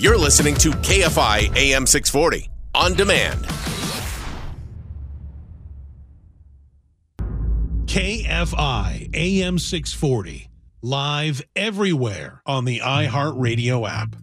You're listening to KFI AM 640 on demand. KFI AM 640, live everywhere on the iHeartRadio app.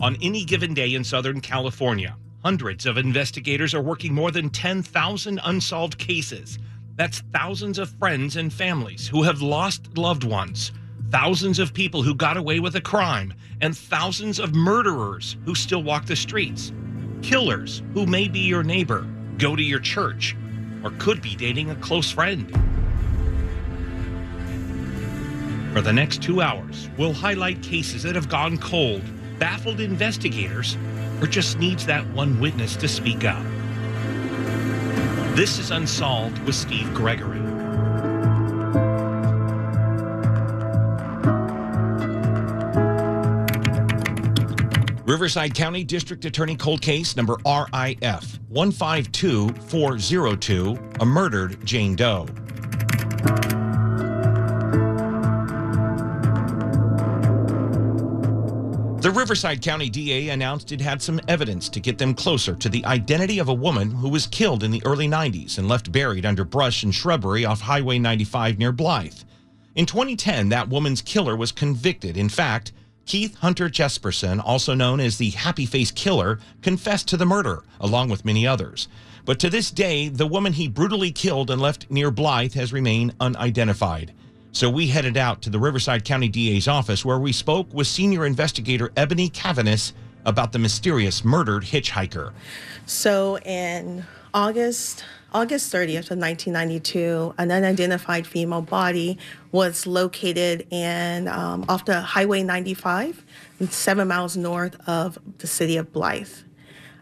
On any given day in Southern California, hundreds of investigators are working more than 10,000 unsolved cases. That's thousands of friends and families who have lost loved ones, thousands of people who got away with a crime, and thousands of murderers who still walk the streets. Killers who may be your neighbor, go to your church, or could be dating a close friend. For the next two hours, we'll highlight cases that have gone cold baffled investigators, or just needs that one witness to speak up. This is Unsolved with Steve Gregory. Riverside County District Attorney cold case number RIF 152402, a murdered Jane Doe. Riverside County DA announced it had some evidence to get them closer to the identity of a woman who was killed in the early 90s and left buried under brush and shrubbery off Highway 95 near Blythe. In 2010, that woman's killer was convicted. In fact, Keith Hunter Jesperson, also known as the Happy Face Killer, confessed to the murder, along with many others. But to this day, the woman he brutally killed and left near Blythe has remained unidentified. So we headed out to the Riverside County DA's office where we spoke with senior investigator Ebony Cavanis about the mysterious murdered hitchhiker. So in August August 30th of 1992, an unidentified female body was located in um, off the Highway 95, seven miles north of the city of Blythe.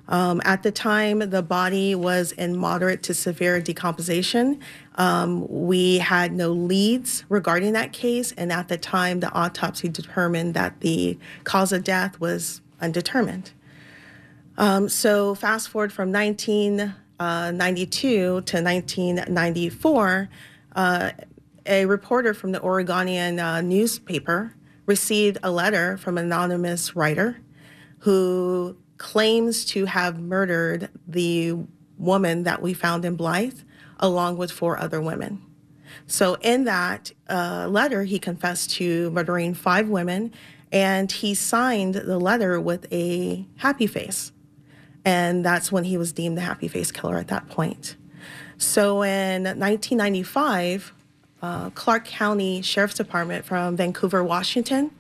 Um, at the time, the body was in moderate to severe decomposition. Um, we had no leads regarding that case, and at the time, the autopsy determined that the cause of death was undetermined. Um, so, fast forward from 1992 uh, to 1994, uh, a reporter from the Oregonian uh, newspaper received a letter from an anonymous writer who claims to have murdered the woman that we found in Blythe, along with four other women. So, in that uh, letter, he confessed to murdering five women, and he signed the letter with a happy face. And that's when he was deemed the happy face killer at that point. So, in 1995, uh, Clark County Sheriff's Department from Vancouver, Washington,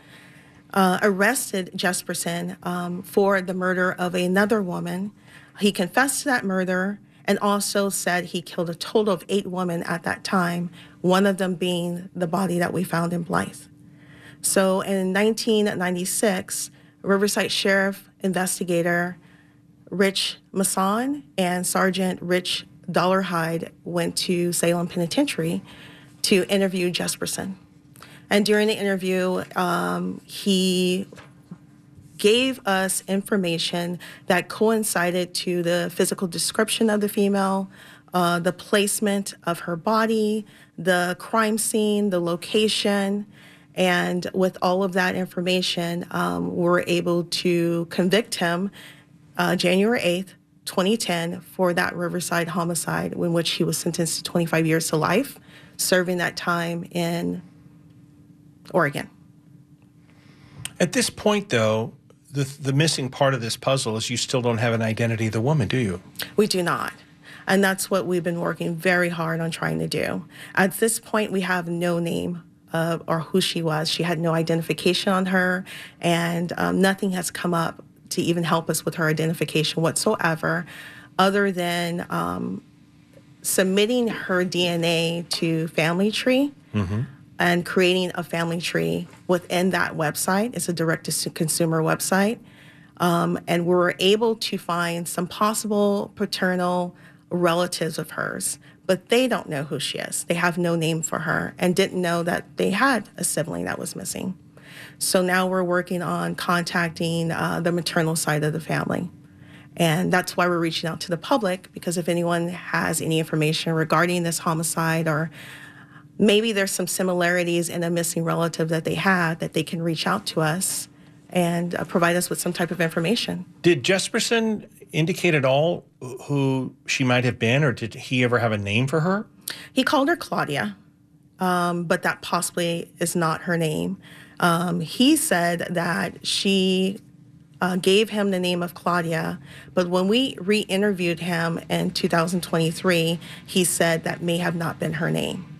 uh, arrested Jesperson um, for the murder of another woman. He confessed to that murder and also said he killed a total of eight women at that time, one of them being the body that we found in Blythe. So in 1996, Riverside Sheriff investigator Rich Masson and Sergeant Rich Dollarhide went to Salem Penitentiary to interview Jesperson. And during the interview, um, he gave us information that coincided to the physical description of the female, uh, the placement of her body, the crime scene, the location. And with all of that information, um, we were able to convict him uh, January 8th, 2010, for that Riverside homicide, in which he was sentenced to 25 years to life, serving that time in Oregon. At this point, though, the, the missing part of this puzzle is you still don't have an identity of the woman, do you? We do not. And that's what we've been working very hard on trying to do. At this point, we have no name of, or who she was. She had no identification on her, and um, nothing has come up to even help us with her identification whatsoever, other than um, submitting her DNA to Family Tree. Mm-hmm and creating a family tree within that website. It's a direct to consumer website. Um, and we were able to find some possible paternal relatives of hers, but they don't know who she is. They have no name for her and didn't know that they had a sibling that was missing. So now we're working on contacting uh, the maternal side of the family. And that's why we're reaching out to the public because if anyone has any information regarding this homicide or maybe there's some similarities in a missing relative that they had that they can reach out to us and uh, provide us with some type of information. Did Jesperson indicate at all who she might have been, or did he ever have a name for her? He called her Claudia, um, but that possibly is not her name. Um, he said that she uh, gave him the name of Claudia, but when we re interviewed him in 2023, he said that may have not been her name.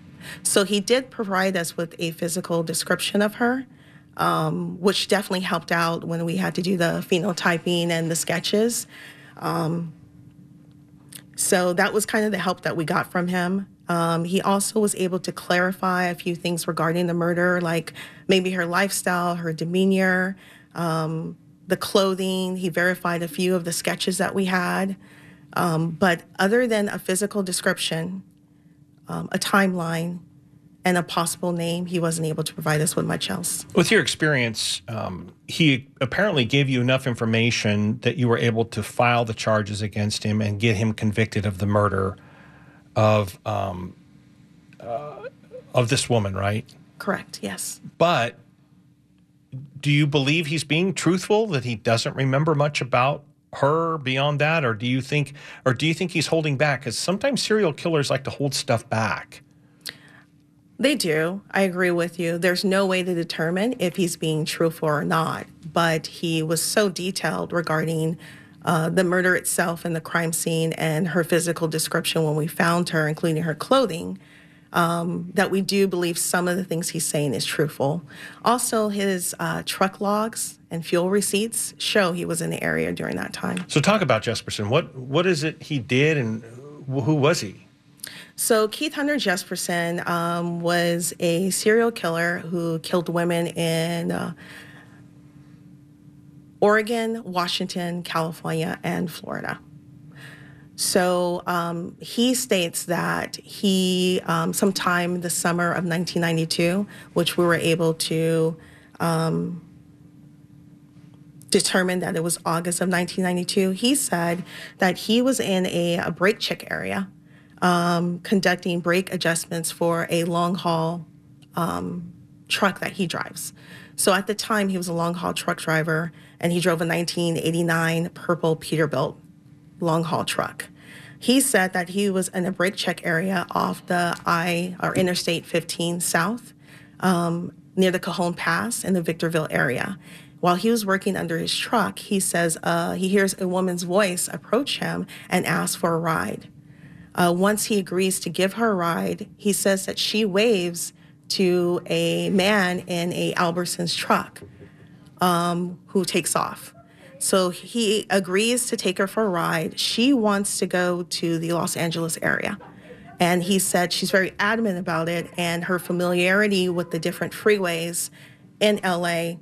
So he did provide us with a physical description of her, um, which definitely helped out when we had to do the phenotyping and the sketches. Um, so that was kind of the help that we got from him. Um, he also was able to clarify a few things regarding the murder, like maybe her lifestyle, her demeanor, um, the clothing. He verified a few of the sketches that we had. Um, but other than a physical description, um, a timeline, and a possible name, he wasn't able to provide us with much else. With your experience, um, he apparently gave you enough information that you were able to file the charges against him and get him convicted of the murder of um, uh, of this woman, right? Correct. Yes. But do you believe he's being truthful that he doesn't remember much about her beyond that, or do you think, or do you think he's holding back? Because sometimes serial killers like to hold stuff back. They do. I agree with you. There's no way to determine if he's being truthful or not, but he was so detailed regarding uh, the murder itself and the crime scene and her physical description when we found her, including her clothing, um, that we do believe some of the things he's saying is truthful. Also, his uh, truck logs and fuel receipts show he was in the area during that time. So, talk about Jesperson. What what is it he did, and who was he? So Keith Hunter Jesperson um, was a serial killer who killed women in uh, Oregon, Washington, California, and Florida. So um, he states that he, um, sometime the summer of 1992, which we were able to um, determine that it was August of 1992, he said that he was in a, a brake check area um, conducting brake adjustments for a long haul um, truck that he drives. So at the time, he was a long haul truck driver and he drove a 1989 purple Peterbilt long haul truck. He said that he was in a brake check area off the I or Interstate 15 South um, near the Cajon Pass in the Victorville area. While he was working under his truck, he says uh, he hears a woman's voice approach him and ask for a ride. Uh, once he agrees to give her a ride, he says that she waves to a man in a Albertsons truck um, who takes off. So he agrees to take her for a ride. She wants to go to the Los Angeles area. And he said she's very adamant about it, and her familiarity with the different freeways in LA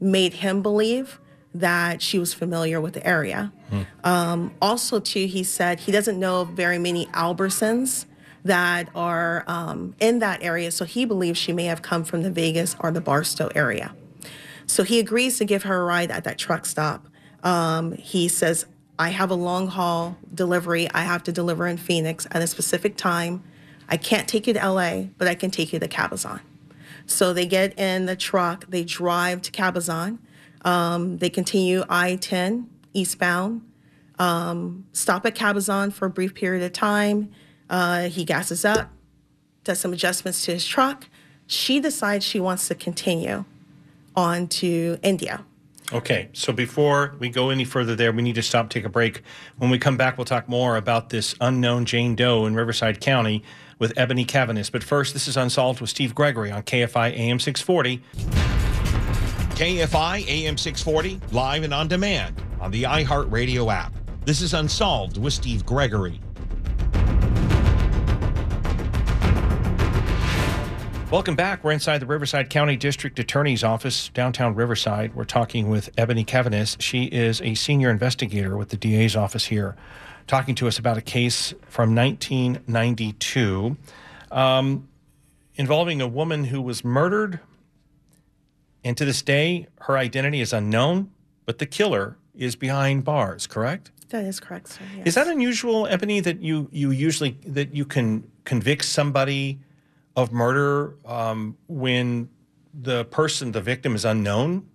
made him believe that she was familiar with the area. Hmm. Um, also, too, he said he doesn't know very many Albertsons that are um, in that area, so he believes she may have come from the Vegas or the Barstow area. So he agrees to give her a ride at that truck stop. Um, he says, I have a long haul delivery I have to deliver in Phoenix at a specific time. I can't take you to LA, but I can take you to Cabazon. So they get in the truck, they drive to Cabazon. Um, they continue I 10 eastbound, um, stop at Cabazon for a brief period of time. Uh, he gasses up, does some adjustments to his truck. She decides she wants to continue on to Indio. Okay, so before we go any further there, we need to stop, take a break. When we come back, we'll talk more about this unknown Jane Doe in Riverside County with Ebony Cavanis. But first, this is Unsolved with Steve Gregory on KFI AM 640. KFI AM 640, live and on demand on the iHeartRadio app. This is Unsolved with Steve Gregory. Welcome back. We're inside the Riverside County District Attorney's Office, downtown Riverside. We're talking with Ebony Cavanis. She is a senior investigator with the DA's office here, talking to us about a case from 1992 um, involving a woman who was murdered and to this day, her identity is unknown, but the killer is behind bars, correct? That is correct, sir. Yes. Is that unusual, Ebony, that you you usually that you can convict somebody of murder um, when the person, the victim, is unknown?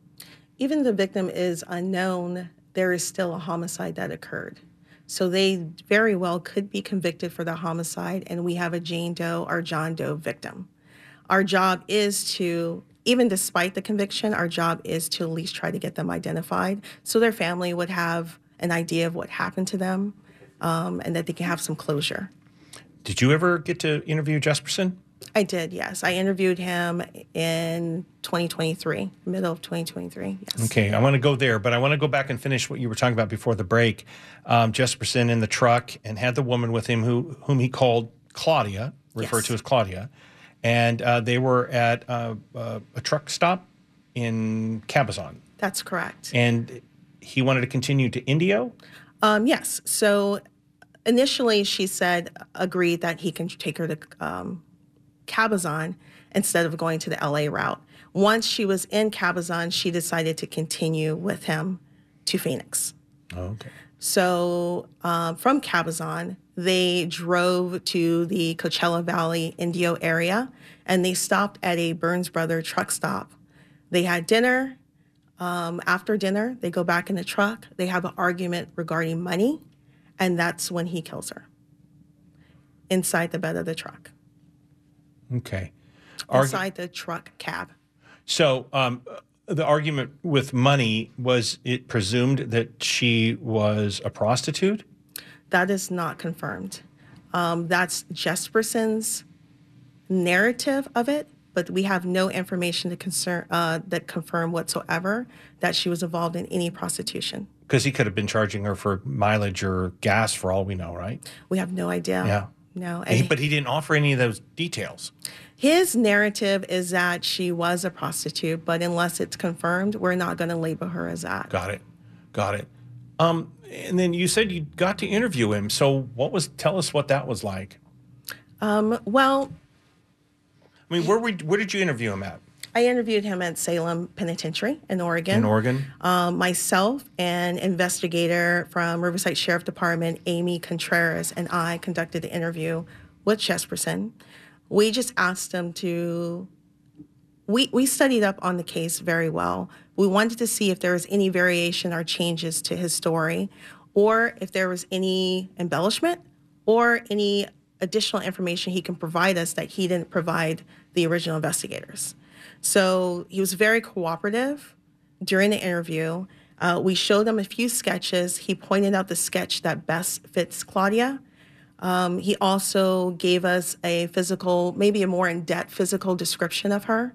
even the victim is unknown, there is still a homicide that occurred. So they very well could be convicted for the homicide, and we have a Jane Doe or John Doe victim. Our job is to, even despite the conviction, our job is to at least try to get them identified so their family would have an idea of what happened to them um, and that they can have some closure. Did you ever get to interview Jesperson? I did, yes. I interviewed him in 2023, middle of 2023. Yes. Okay, I want to go there, but I want to go back and finish what you were talking about before the break. Um, Jesperson in the truck and had the woman with him who whom he called Claudia, referred Yes. to as Claudia, and uh, they were at uh, uh, a truck stop in Cabazon, That's correct. and he wanted to continue to Indio. Um, yes. So initially, she said, agreed that he can take her to um, Cabazon instead of going to the LA route. Once she was in Cabazon, she decided to continue with him to Phoenix. Oh, okay. So um, from Cabazon, they drove to the Coachella Valley Indio area and they stopped at a Burns Brother truck stop. They had dinner. Um, after dinner, they go back in the truck. They have an argument regarding money, and that's when he kills her inside the bed of the truck, Okay. Argu- inside the truck cab. so um, the argument with money was it presumed that she was a prostitute. That is not confirmed. Um, that's Jesperson's narrative of it, but we have no information to concern uh, that confirm whatsoever that she was involved in any prostitution. Because he could have been charging her for mileage or gas for all we know, right? We have no idea. Yeah. No. And he- but he didn't offer any of those details. his narrative is that she was a prostitute, but unless it's confirmed, we're not going to label her as that. Got it. Got it. Um, and then you said you got to interview him. So what was? Tell us what that was like. Um, well, I mean, where were, where did you interview him at? I interviewed him at Salem Penitentiary in Oregon. In Oregon. um, myself and investigator from Riverside Sheriff Department, Amy Contreras, and I conducted the interview with Jesperson. We just asked him to. We, we studied up on the case very well. We wanted to see if there was any variation or changes to his story, or if there was any embellishment or any additional information he can provide us that he didn't provide the original investigators. So he was very cooperative during the interview. Uh, we showed him a few sketches. He pointed out the sketch that best fits Claudia. Um, he also gave us a physical, maybe a more in depth physical description of her.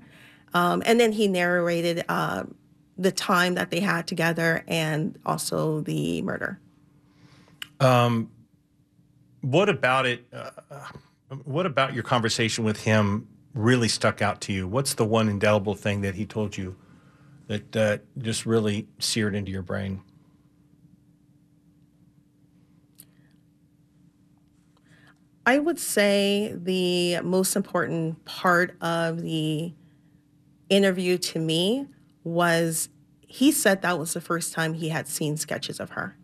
Um, and then he narrated uh, the time that they had together and also the murder. What about it? Uh, what about your conversation with him really stuck out to you? What's the one indelible thing that he told you that uh, just really seared into your brain? I would say the most important part of the interview to me was he said that was the first time he had seen sketches of her.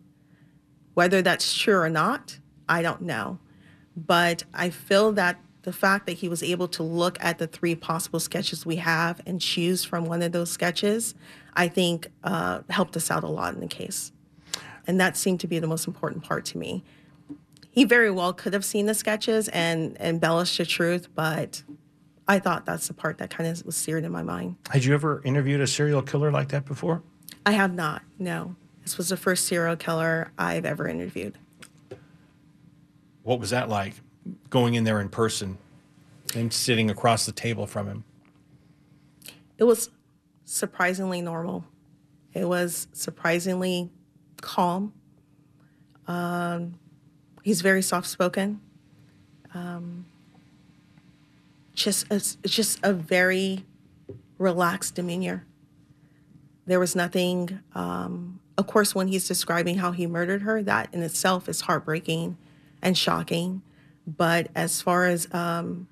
Whether that's true or not, I don't know. But I feel that the fact that he was able to look at the three possible sketches we have and choose from one of those sketches, I think uh, helped us out a lot in the case. And that seemed to be the most important part to me he very well could have seen the sketches and embellished the truth, but I thought that's the part that kind of was seared in my mind. Had you ever interviewed a serial killer like that before? I have not, no. This was the first serial killer I've ever interviewed. What was that like going in there in person and sitting across the table from him? It was surprisingly normal. It was surprisingly calm. Um, he's very soft spoken. Um, just a, just a very relaxed demeanor. There was nothing. Um, of course, when he's describing how he murdered her, that in itself is heartbreaking and shocking. But as far as um,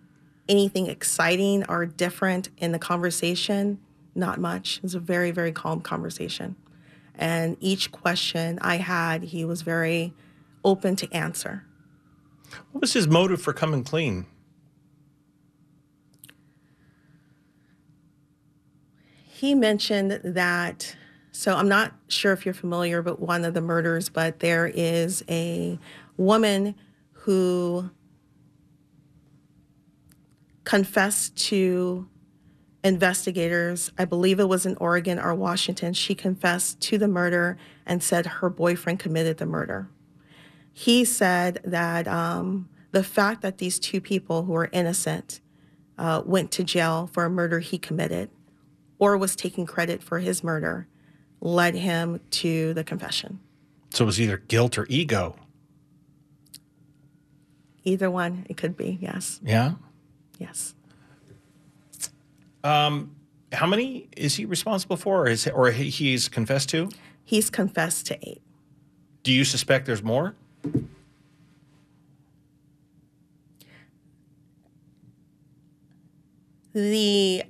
anything exciting or different in the conversation, not much. It was a very, very calm conversation. And each question I had, he was very open to answer. What was his motive for coming clean? He mentioned that, so I'm not sure if you're familiar with one of the murders, but there is a woman who confessed to investigators, I believe it was in Oregon or Washington. She confessed to the murder and said her boyfriend committed the murder. He said that um, the fact that these two people who are innocent uh, went to jail for a murder he committed or was taking credit for his murder led him to the confession. So it was either guilt or ego. Either one, it could be, yes. Yeah. Yes. Um, how many is he responsible for, or, is, or he's confessed to? He's confessed to eight. Do you suspect there's more? The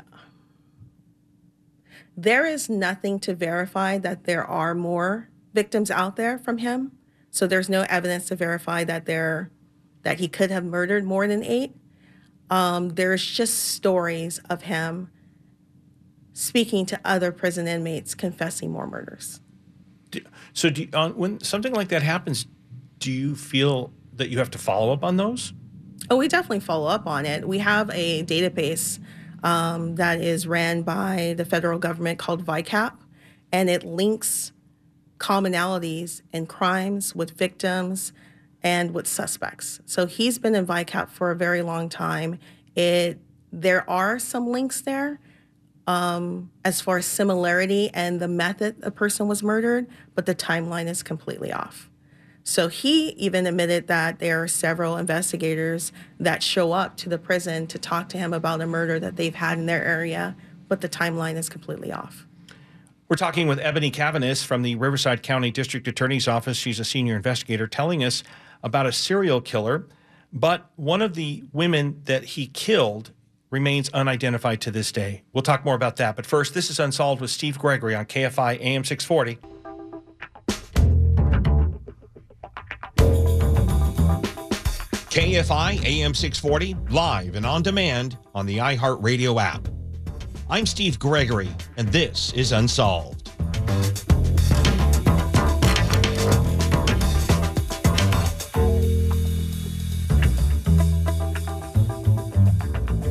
there is nothing to verify that there are more victims out there from him. So there's no evidence to verify that there that he could have murdered more than eight. Um, there's just stories of him speaking to other prison inmates confessing more murders. Do, so do you, uh, when something like that happens, do you feel that you have to follow up on those? Oh, we definitely follow up on it. We have a database um, that is ran by the federal government called VICAP, and it links commonalities in crimes with victims and with suspects. So he's been in VICAP for a very long time. It there are some links there um, as far as similarity and the method a person was murdered, but the timeline is completely off. So he even admitted that there are several investigators that show up to the prison to talk to him about a murder that they've had in their area, but the timeline is completely off. We're talking with Ebony Cavanis from the Riverside County District Attorney's Office. She's a senior investigator telling us about a serial killer, but one of the women that he killed remains unidentified to this day. We'll talk more about that. But first, this is Unsolved with Steve Gregory on KFI AM 640. KFI AM 640, live and on demand on the iHeartRadio app. I'm Steve Gregory, and this is Unsolved.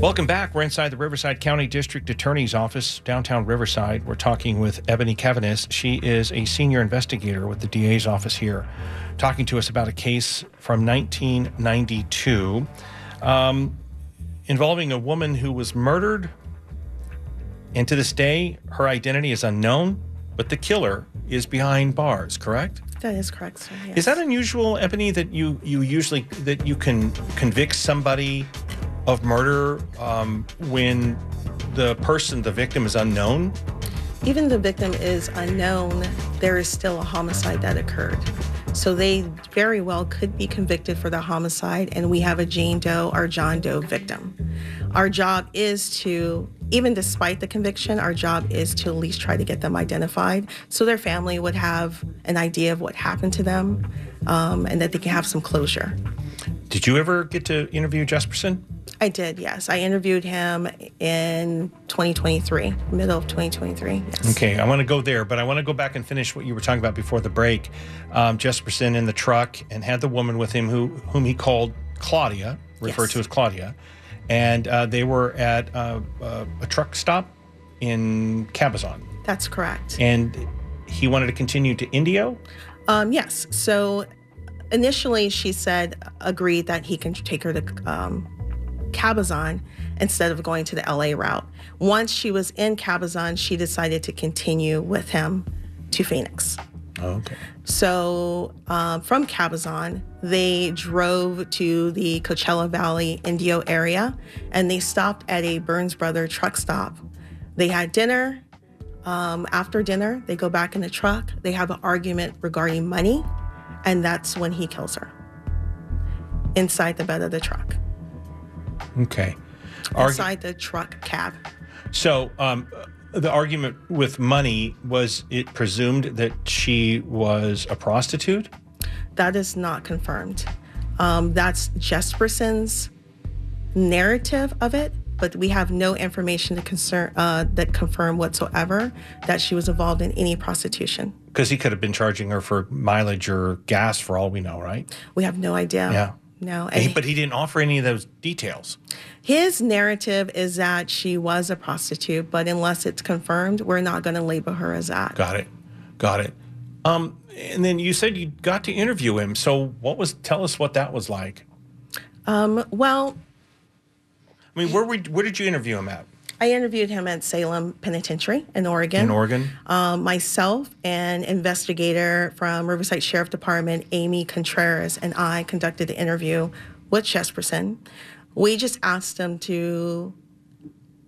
Welcome back. We're inside the Riverside County District Attorney's Office, downtown Riverside. We're talking with Ebony Cavanis. She is a senior investigator with the DA's office here, talking to us about a case from 1992 um, involving a woman who was murdered. And to this day, her identity is unknown, but the killer is behind bars, correct? That is correct, sir. Yes. Is that unusual, Ebony, that you, you usually that you can convict somebody of murder um, when the person, the victim, is unknown? Even the victim is unknown, there is still a homicide that occurred. So they very well could be convicted for the homicide, and we have a Jane Doe or John Doe victim. Our job is to, even despite the conviction, our job is to at least try to get them identified so their family would have an idea of what happened to them um, and that they can have some closure. Did you ever get to interview Jesperson? I did, yes. I interviewed him in 2023, middle of 2023. Yes. Okay, I want to go there, but I want to go back and finish what you were talking about before the break. Um, Jesperson in the truck and had the woman with him who whom he called Claudia, referred Yes. to as Claudia, and uh, they were at uh, uh, a truck stop in Cabazon, That's correct. and he wanted to continue to Indio. Um, yes. So initially, she said, agreed that he can take her to um, Cabazon instead of going to the LA route. Once she was in Cabazon, she decided to continue with him to Phoenix. Okay. So um, from Cabazon, they drove to the Coachella Valley Indio area and they stopped at a Burns Brother truck stop. They had dinner. Um, after dinner, they go back in the truck. They have an argument regarding money, and that's when he kills her inside the bed of the truck, Okay. Argu- inside the truck cab. So um, the argument with money was it presumed that she was a prostitute? That is not confirmed. Um, that's Jesperson's narrative of it, but we have no information to concern uh, that confirm whatsoever that she was involved in any prostitution. Because he could have been charging her for mileage or gas for all we know, right? We have no idea. Yeah. No. And he- but he didn't offer any of those details. His narrative is that she was a prostitute, but unless it's confirmed, we're not going to label her as that. Got it. Got it. Um, and then you said you got to interview him. So what was? Tell us what that was like. Um, well, I mean, where we, where did you interview him at? I interviewed him at Salem Penitentiary in Oregon. In Oregon. Um, myself and investigator from Riverside Sheriff Department, Amy Contreras, and I conducted the interview with Jesperson. We just asked him to.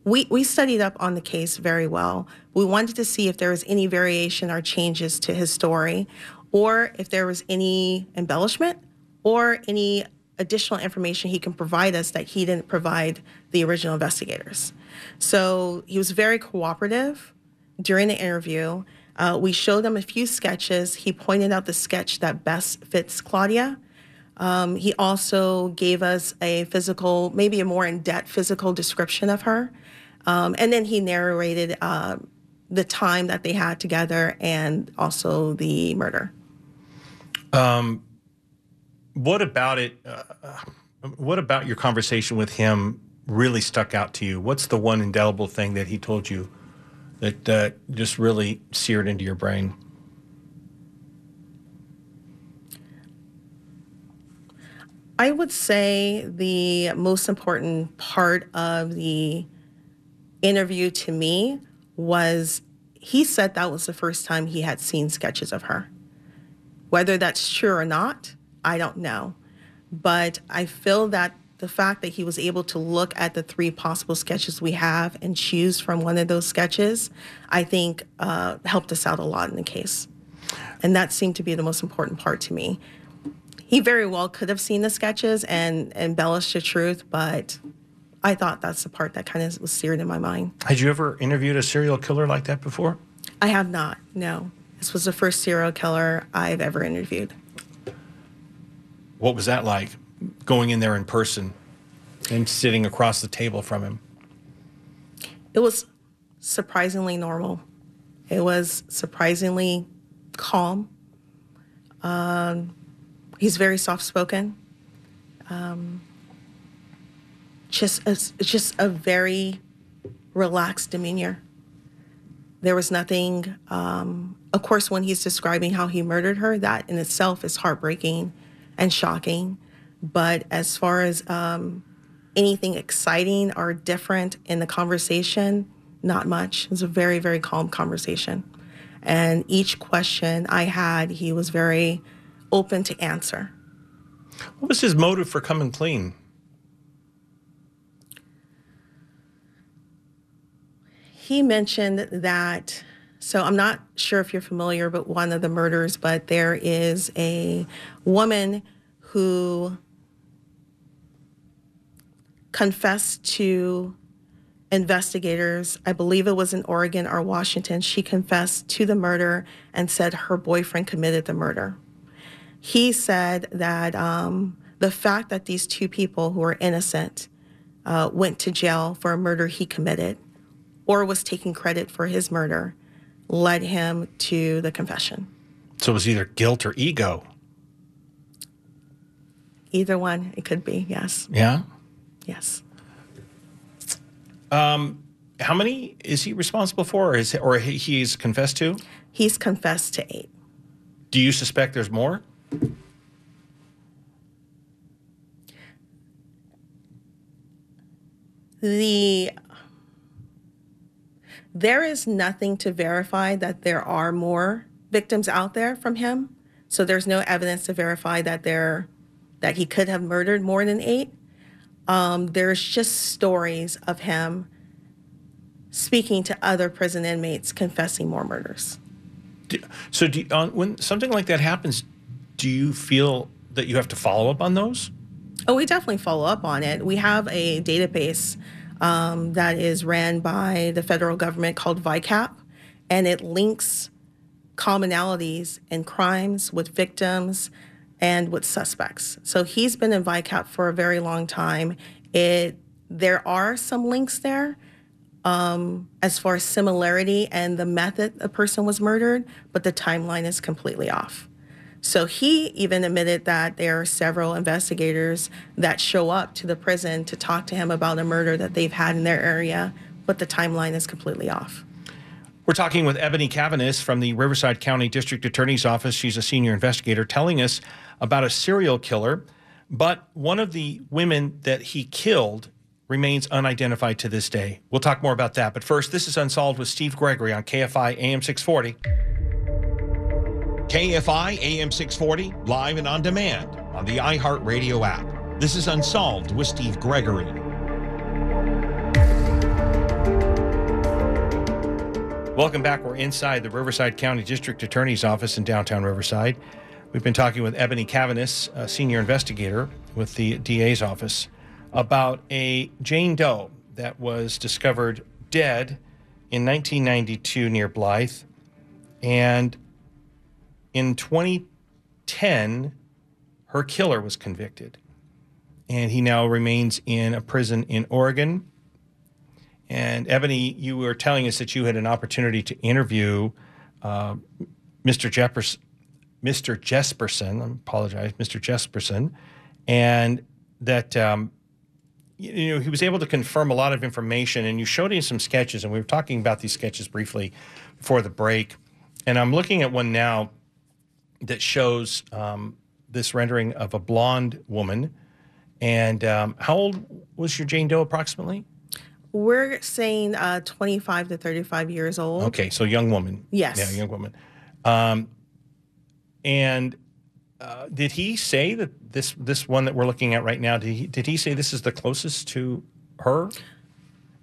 We, we studied up on the case very well. We wanted to see if there was any variation or changes to his story, or if there was any embellishment or any additional information he can provide us that he didn't provide the original investigators. So he was very cooperative during the interview. Uh, we showed him a few sketches. He pointed out the sketch that best fits Claudia. Um, he also gave us a physical, maybe a more in depth physical description of her. Um, and then he narrated uh, the time that they had together and also the murder. What about it? Uh, what about your conversation with him really stuck out to you? What's the one indelible thing that he told you that uh, just really seared into your brain? I would say the most important part of the interview to me was he said that was the first time he had seen sketches of her. Whether that's true or not, I don't know. But I feel that the fact that he was able to look at the three possible sketches we have and choose from one of those sketches, I think uh, helped us out a lot in the case. And that seemed to be the most important part to me he very well could have seen the sketches and embellished the truth, but I thought that's the part that kind of was seared in my mind. Had you ever interviewed a serial killer like that before? I have not, no. This was the first serial killer I've ever interviewed. What was that like, going in there in person and sitting across the table from him? It was surprisingly normal. It was surprisingly calm. Um, he's very soft spoken. Um, just a, just a very relaxed demeanor. There was nothing. Um, of course, when he's describing how he murdered her, that in itself is heartbreaking and shocking. But as far as um, anything exciting or different in the conversation, not much. It was a very, very calm conversation. And each question I had, he was very open to answer. What was his motive for coming clean? He mentioned that, so I'm not sure if you're familiar with one of the murders, but there is a woman who confessed to investigators, I believe it was in Oregon or Washington, she confessed to the murder and said her boyfriend committed the murder. He said that um, the fact that these two people who were innocent uh, went to jail for a murder he committed or was taking credit for his murder led him to the confession. So it was either guilt or ego. Either one, it could be, yes. Yeah. Yes. Um, how many is he responsible for, or is or he's confessed to? He's confessed to eight. Do you suspect there's more? the there is nothing to verify that there are more victims out there from him so there's no evidence to verify that there that he could have murdered more than eight um, there's just stories of him speaking to other prison inmates confessing more murders Do, so do you, on, when something like that happens, do you feel that you have to follow up on those? Oh, we definitely follow up on it. We have a database um, that is ran by the federal government called VICAP, and it links commonalities in crimes with victims and with suspects. So he's been in VICAP for a very long time. It there are some links there um, as far as similarity and the method a person was murdered, but the timeline is completely off. So he even admitted that there are several investigators that show up to the prison to talk to him about a murder that they've had in their area, but the timeline is completely off. We're talking with Ebony Cavanis from the Riverside County District Attorney's Office. She's a senior investigator telling us about a serial killer, but one of the women that he killed remains unidentified to this day. We'll talk more about that. But first, this is Unsolved with Steve Gregory on KFI AM 640. KFI AM 640, live and on demand on the iHeartRadio app. This is Unsolved with Steve Gregory. Welcome back. We're inside the Riverside County District Attorney's Office in downtown Riverside. We've been talking with Ebony Cavanis, a senior investigator with the DA's office, about a Jane Doe that was discovered dead in 1992 near Blythe. And in 2010, her killer was convicted. And he now remains in a prison in Oregon. And Ebony, you were telling us that you had an opportunity to interview uh, Mr. Jefferson, Mr. Jesperson. I apologize, Mr. Jesperson, and that um, you know he was able to confirm a lot of information. And you showed him some sketches, and we were talking about these sketches briefly before the break. And I'm looking at one now that shows um, this rendering of a blonde woman. And um, how old was your Jane Doe approximately? We're saying uh, 25 to 35 years old. Okay, so young woman. Yes. Yeah, young woman. Um, and uh, did he say that this this one that we're looking at right now? Did he did he say this is the closest to her?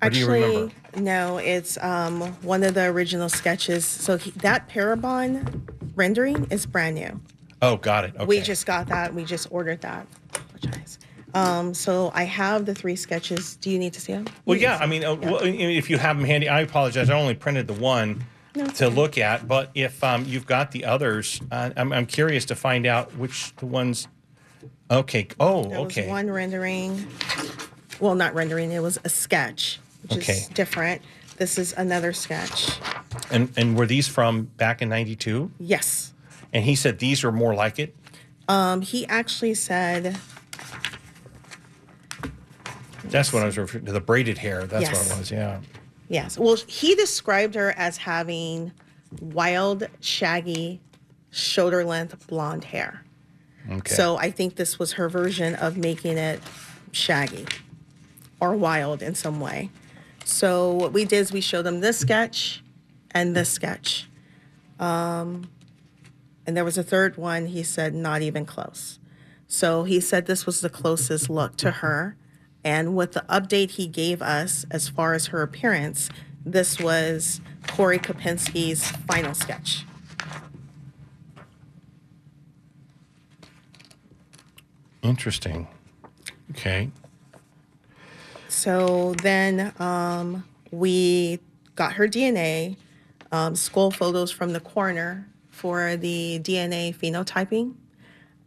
Or do you Actually, no, it's um, one of the original sketches. So he, that Parabon rendering is brand new. Oh, got it. Okay. We just got that. We just ordered that. Apologize. Um, so I have the three sketches. Do you need to see them? Well, yeah. I mean, uh, well, if you have them handy, I apologize. I only printed the one No, to look at. But if um, you've got the others, uh, I'm, I'm curious to find out which the ones. Okay. Oh, There okay. was one rendering. Well, not rendering. It was a sketch, which Okay. is different. This is another sketch. And and were these from back in '92? Yes. And he said these are more like it. Um, he actually said That's what I was referring to. The braided hair. That's what Yes. it was. Yeah. Yes. Well, he described her as having wild, shaggy, shoulder length blonde hair. Okay. So I think this was her version of making it shaggy or wild in some way. So what we did is we showed them this sketch and this sketch. Um, and there was a third one, he said, not even close. So he said this was the closest look to her. And with the update he gave us as far as her appearance, this was Corey Kopinski's final sketch. Interesting. Okay. So then um, we got her DNA, um, skull photos from the coroner for the DNA phenotyping.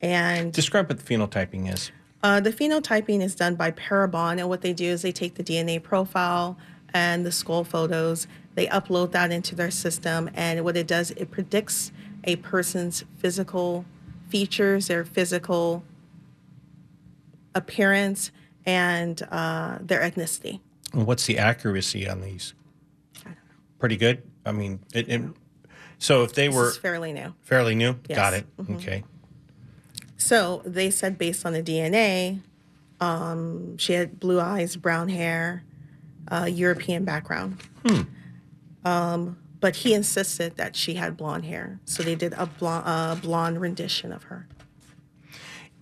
And Describe what the phenotyping is. Uh, the phenotyping is done by Parabon. And what they do is they take the DNA profile and the skull photos, they upload that into their system. And what it does, it predicts a person's physical features, their physical appearance, and uh, their ethnicity. And What's the accuracy on these? Pretty good. I mean, it, it, so if they This were fairly new. fairly new, got Yes. Mm-hmm. it. Okay. So they said based on the DNA, um, she had blue eyes, brown hair, uh, European background. Um, but he insisted that she had blonde hair, so they did a blonde, uh, blonde rendition of her.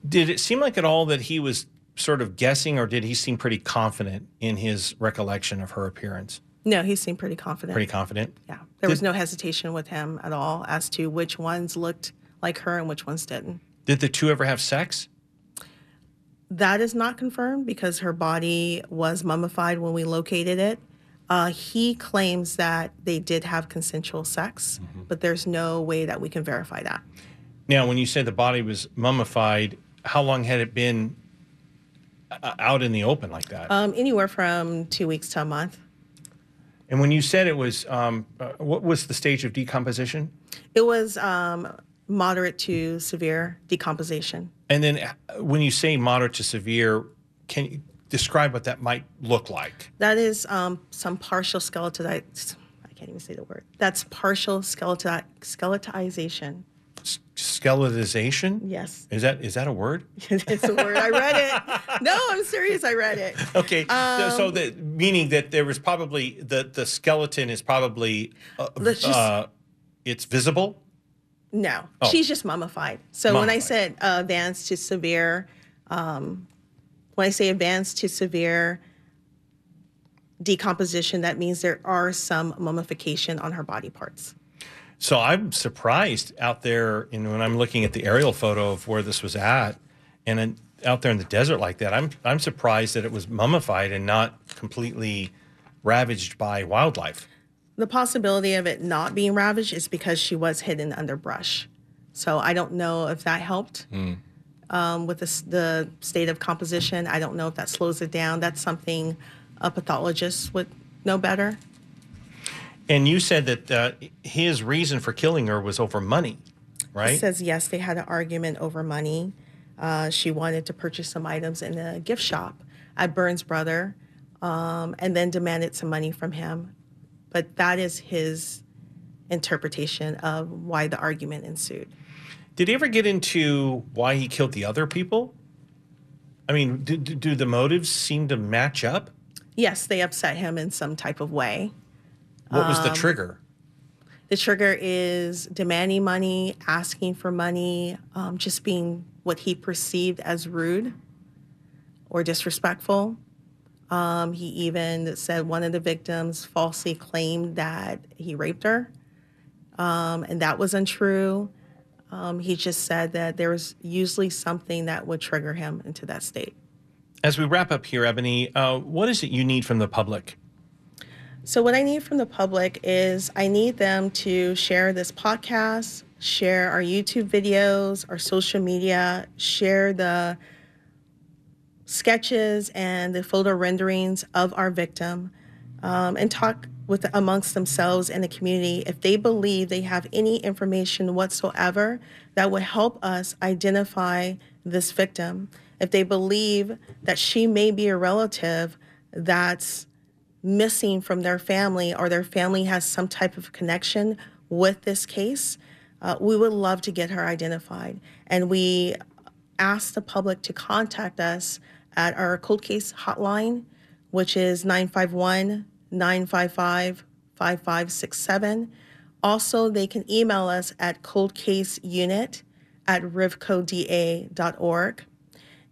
Did it seem like at all that he was sort of guessing, or did he seem pretty confident in his recollection of her appearance? No, he seemed pretty confident. Pretty confident. yeah, there was no hesitation with him at all as to which ones looked like her and which ones didn't. Did the two ever have sex? That is not confirmed because her body was mummified when we located it. Uh, he claims that they did have consensual sex, but there's no way that we can verify that. Now, when you say the body was mummified, how long had it been uh, out in the open like that? Um, anywhere from two weeks to a month. and when you said it was, um, uh, what was the stage of decomposition? It was um, moderate to severe decomposition. And then uh, when you say moderate to severe, can you describe what that might look like? That is um, some partial skeletonization. I can't even say the word. That's partial skeleton skeletization. S- Skeletization? Yes, Is that is that a word? it's a word. I read it. No, I'm serious. I read it. Okay, so, Um, so the meaning that there was probably the the skeleton is probably uh, Let's just- uh, it's visible. No, Oh. she's just mummified. So when I said uh, advanced to severe, um, when I say advanced to severe decomposition, that means there are some mummification on her body parts. So I'm surprised out there, you know, when I'm looking at the aerial photo of where this was at, and then out there in the desert like that, I'm I'm surprised that it was mummified and not completely ravaged by wildlife. The possibility of it not being ravaged is because she was hidden under brush. So I don't know if that helped um, with the, the state of composition. I don't know if that slows it down. That's something a pathologist would know better. And you said that uh, his reason for killing her was over money, right? says yes, they had an argument over money. Uh, she wanted to purchase some items in a gift shop at Burns Brother, um, and then demanded some money from him. But that is his interpretation of why the argument ensued. Did he ever get into why he killed the other people? I mean, do, do do the motives seem to match up? Yes, they upset him in some type of way. What was Um, the trigger? The trigger is demanding money, asking for money, um, just being what he perceived as rude or disrespectful. Um, he even said one of the victims falsely claimed that he raped her, um, and that was untrue. Um, he just said that there was usually something that would trigger him into that state. As we wrap up here, Ebony, uh, what is it you need from the public? So, what I need from the public is I need them to share this podcast, share our YouTube videos, our social media, share the sketches and the photo renderings of our victim, um, and talk with amongst themselves and the community if they believe they have any information whatsoever that would help us identify this victim. If they believe that she may be a relative that's missing from their family or their family has some type of connection with this case, uh, we would love to get her identified. And we ask the public to contact us at our cold case hotline, which is 951 955 5567. Also, they can email us at coldcaseunit at rivcoda.org.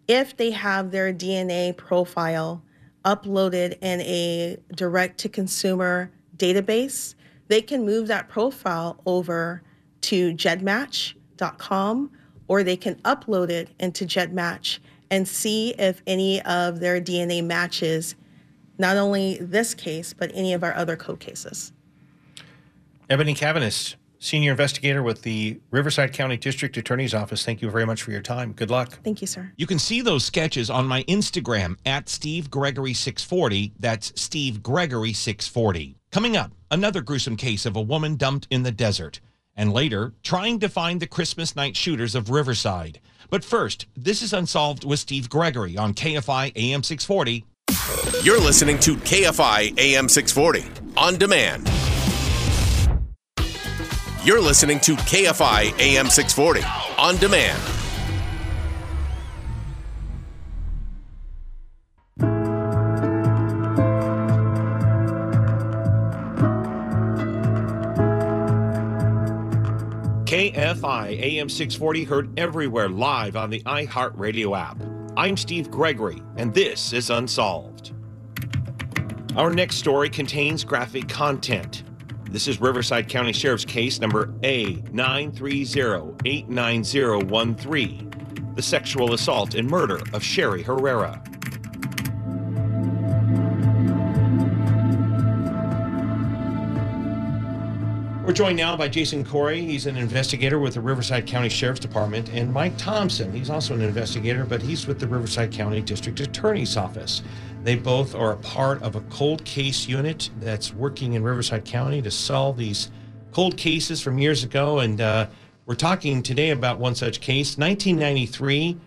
If they have their DNA profile uploaded in a direct to consumer database, they can move that profile over to gedmatch.com or they can upload it into GEDmatch and see if any of their DNA matches not only this case, but any of our other code cases. Ebony Cavanis, senior investigator with the Riverside County District Attorney's Office. Thank you very much for your time. Good luck. Thank you, sir. You can see those sketches on my Instagram at Steve Gregory 640. That's Steve Gregory 640. Coming up, another gruesome case of a woman dumped in the desert. And later, trying to find the Christmas night shooters of Riverside. But first, this is Unsolved with Steve Gregory on KFI AM 640. You're listening to KFI AM 640 on demand. You're listening to KFI AM 640 on demand. KFI AM 640 heard everywhere live on the iHeartRadio app. I'm Steve Gregory, and this is Unsolved. Our next story contains graphic content. This is Riverside County Sheriff's case number A930-89013. the sexual assault and murder of Sherri Herrera. We're joined now by Jason Corey. He's an investigator with the Riverside County Sheriff's Department, and Mike Thompson. He's also an investigator, but he's with the Riverside County District Attorney's Office. They both are a part of a cold case unit that's working in Riverside County to solve these cold cases from years ago. And uh, we're talking today about one such case. 1993,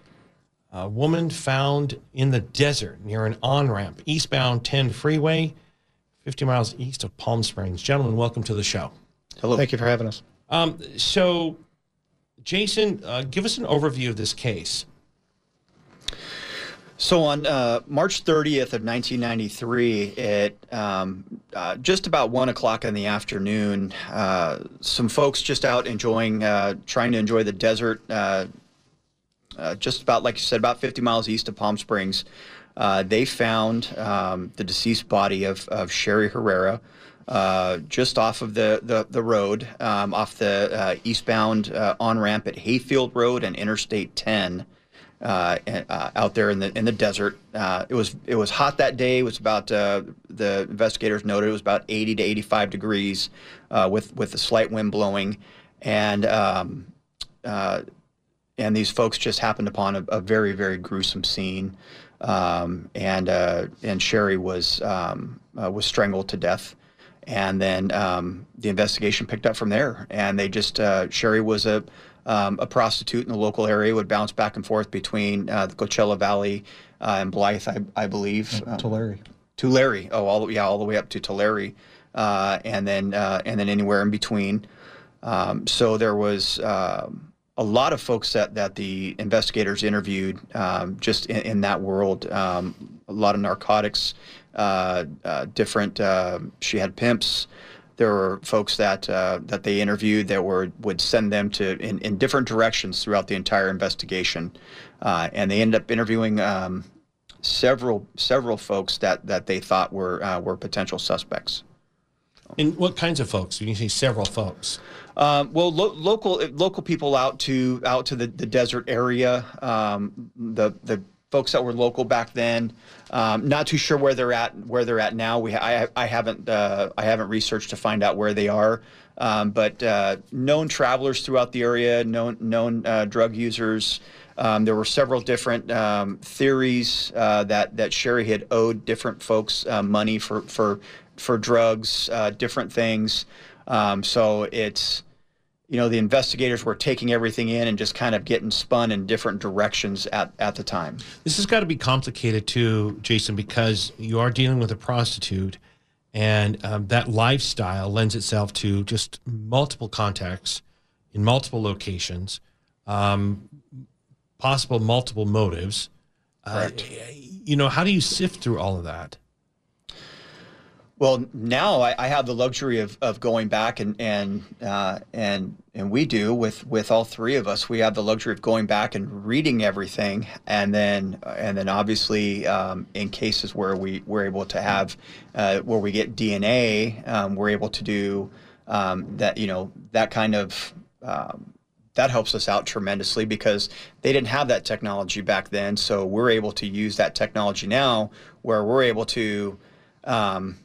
a woman found in the desert near an on ramp, eastbound 10 freeway, 50 miles east of Palm Springs. Gentlemen, welcome to the show. Hello. Thank you for having us. Um, so, Jason, uh, give us an overview of this case. So on uh, March 30th of 1993, at um, uh, just about one o'clock in the afternoon, uh, some folks just out enjoying, uh, trying to enjoy the desert, uh, uh, just about like you said, about 50 miles east of Palm Springs. they found um, the deceased body of, of Sherri Herrera. Uh, just off of the the, the road, um, off the uh, eastbound uh, on ramp at Hayfield Road and Interstate 10, uh, uh, out there in the in the desert. it was it was hot that day. It was about the investigators noted it was about 80 to 85 degrees, with with a slight wind blowing, and um, and these folks just happened upon a, a very very gruesome scene, um, and and Sherri was um, was strangled to death and then um, the investigation picked up from there. And they just uh, Sherri was a um, a prostitute in the local area, would bounce back and forth between uh, the Coachella Valley uh, and Blythe, I, I believe. Uh, Tulare. Tulare. Oh, all yeah, all the way up to Tulare, uh, and then uh, and then anywhere in between. Um, so there was. Um, a lot of folks that, that the investigators interviewed um, just in, in, that world, um, a lot of narcotics, uh, uh, different. Uh, she had pimps. There were folks that uh, that they interviewed that were would send them to in, in different directions throughout the entire investigation, uh, and they ended up interviewing um, several several folks that that they thought were were potential suspects. And what kinds of folks? When you say several folks, um, well, lo- local local people out to out to the, the desert area, um, the the folks that were local back then. Um, not too sure where they're at where they're at now. We I, I haven't uh, I haven't researched to find out where they are. Um, but uh, known travelers throughout the area, known known uh, drug users. Um, there were several different um, theories uh, that that Sherri had owed different folks uh, money for for for drugs, uh, different things. Um, so it's you know, the investigators were taking everything in and just kind of getting spun in different directions at, at the time. This has got to be complicated too, Jason, because you are dealing with a prostitute and um, that lifestyle lends itself to just multiple contacts in multiple locations, um, possible multiple motives. Uh, you know, how do you sift through all of that? Well, now I, I, have the luxury of, of going back and and uh, and and we do with with all three of us. We have the luxury of going back and reading everything, and then and then obviously um, in cases where we we're able to have uh, where we get DNA, um, we're able to do um, that. You know that kind of um, that helps us out tremendously because they didn't have that technology back then. So we're able to use that technology now, where we're able to um,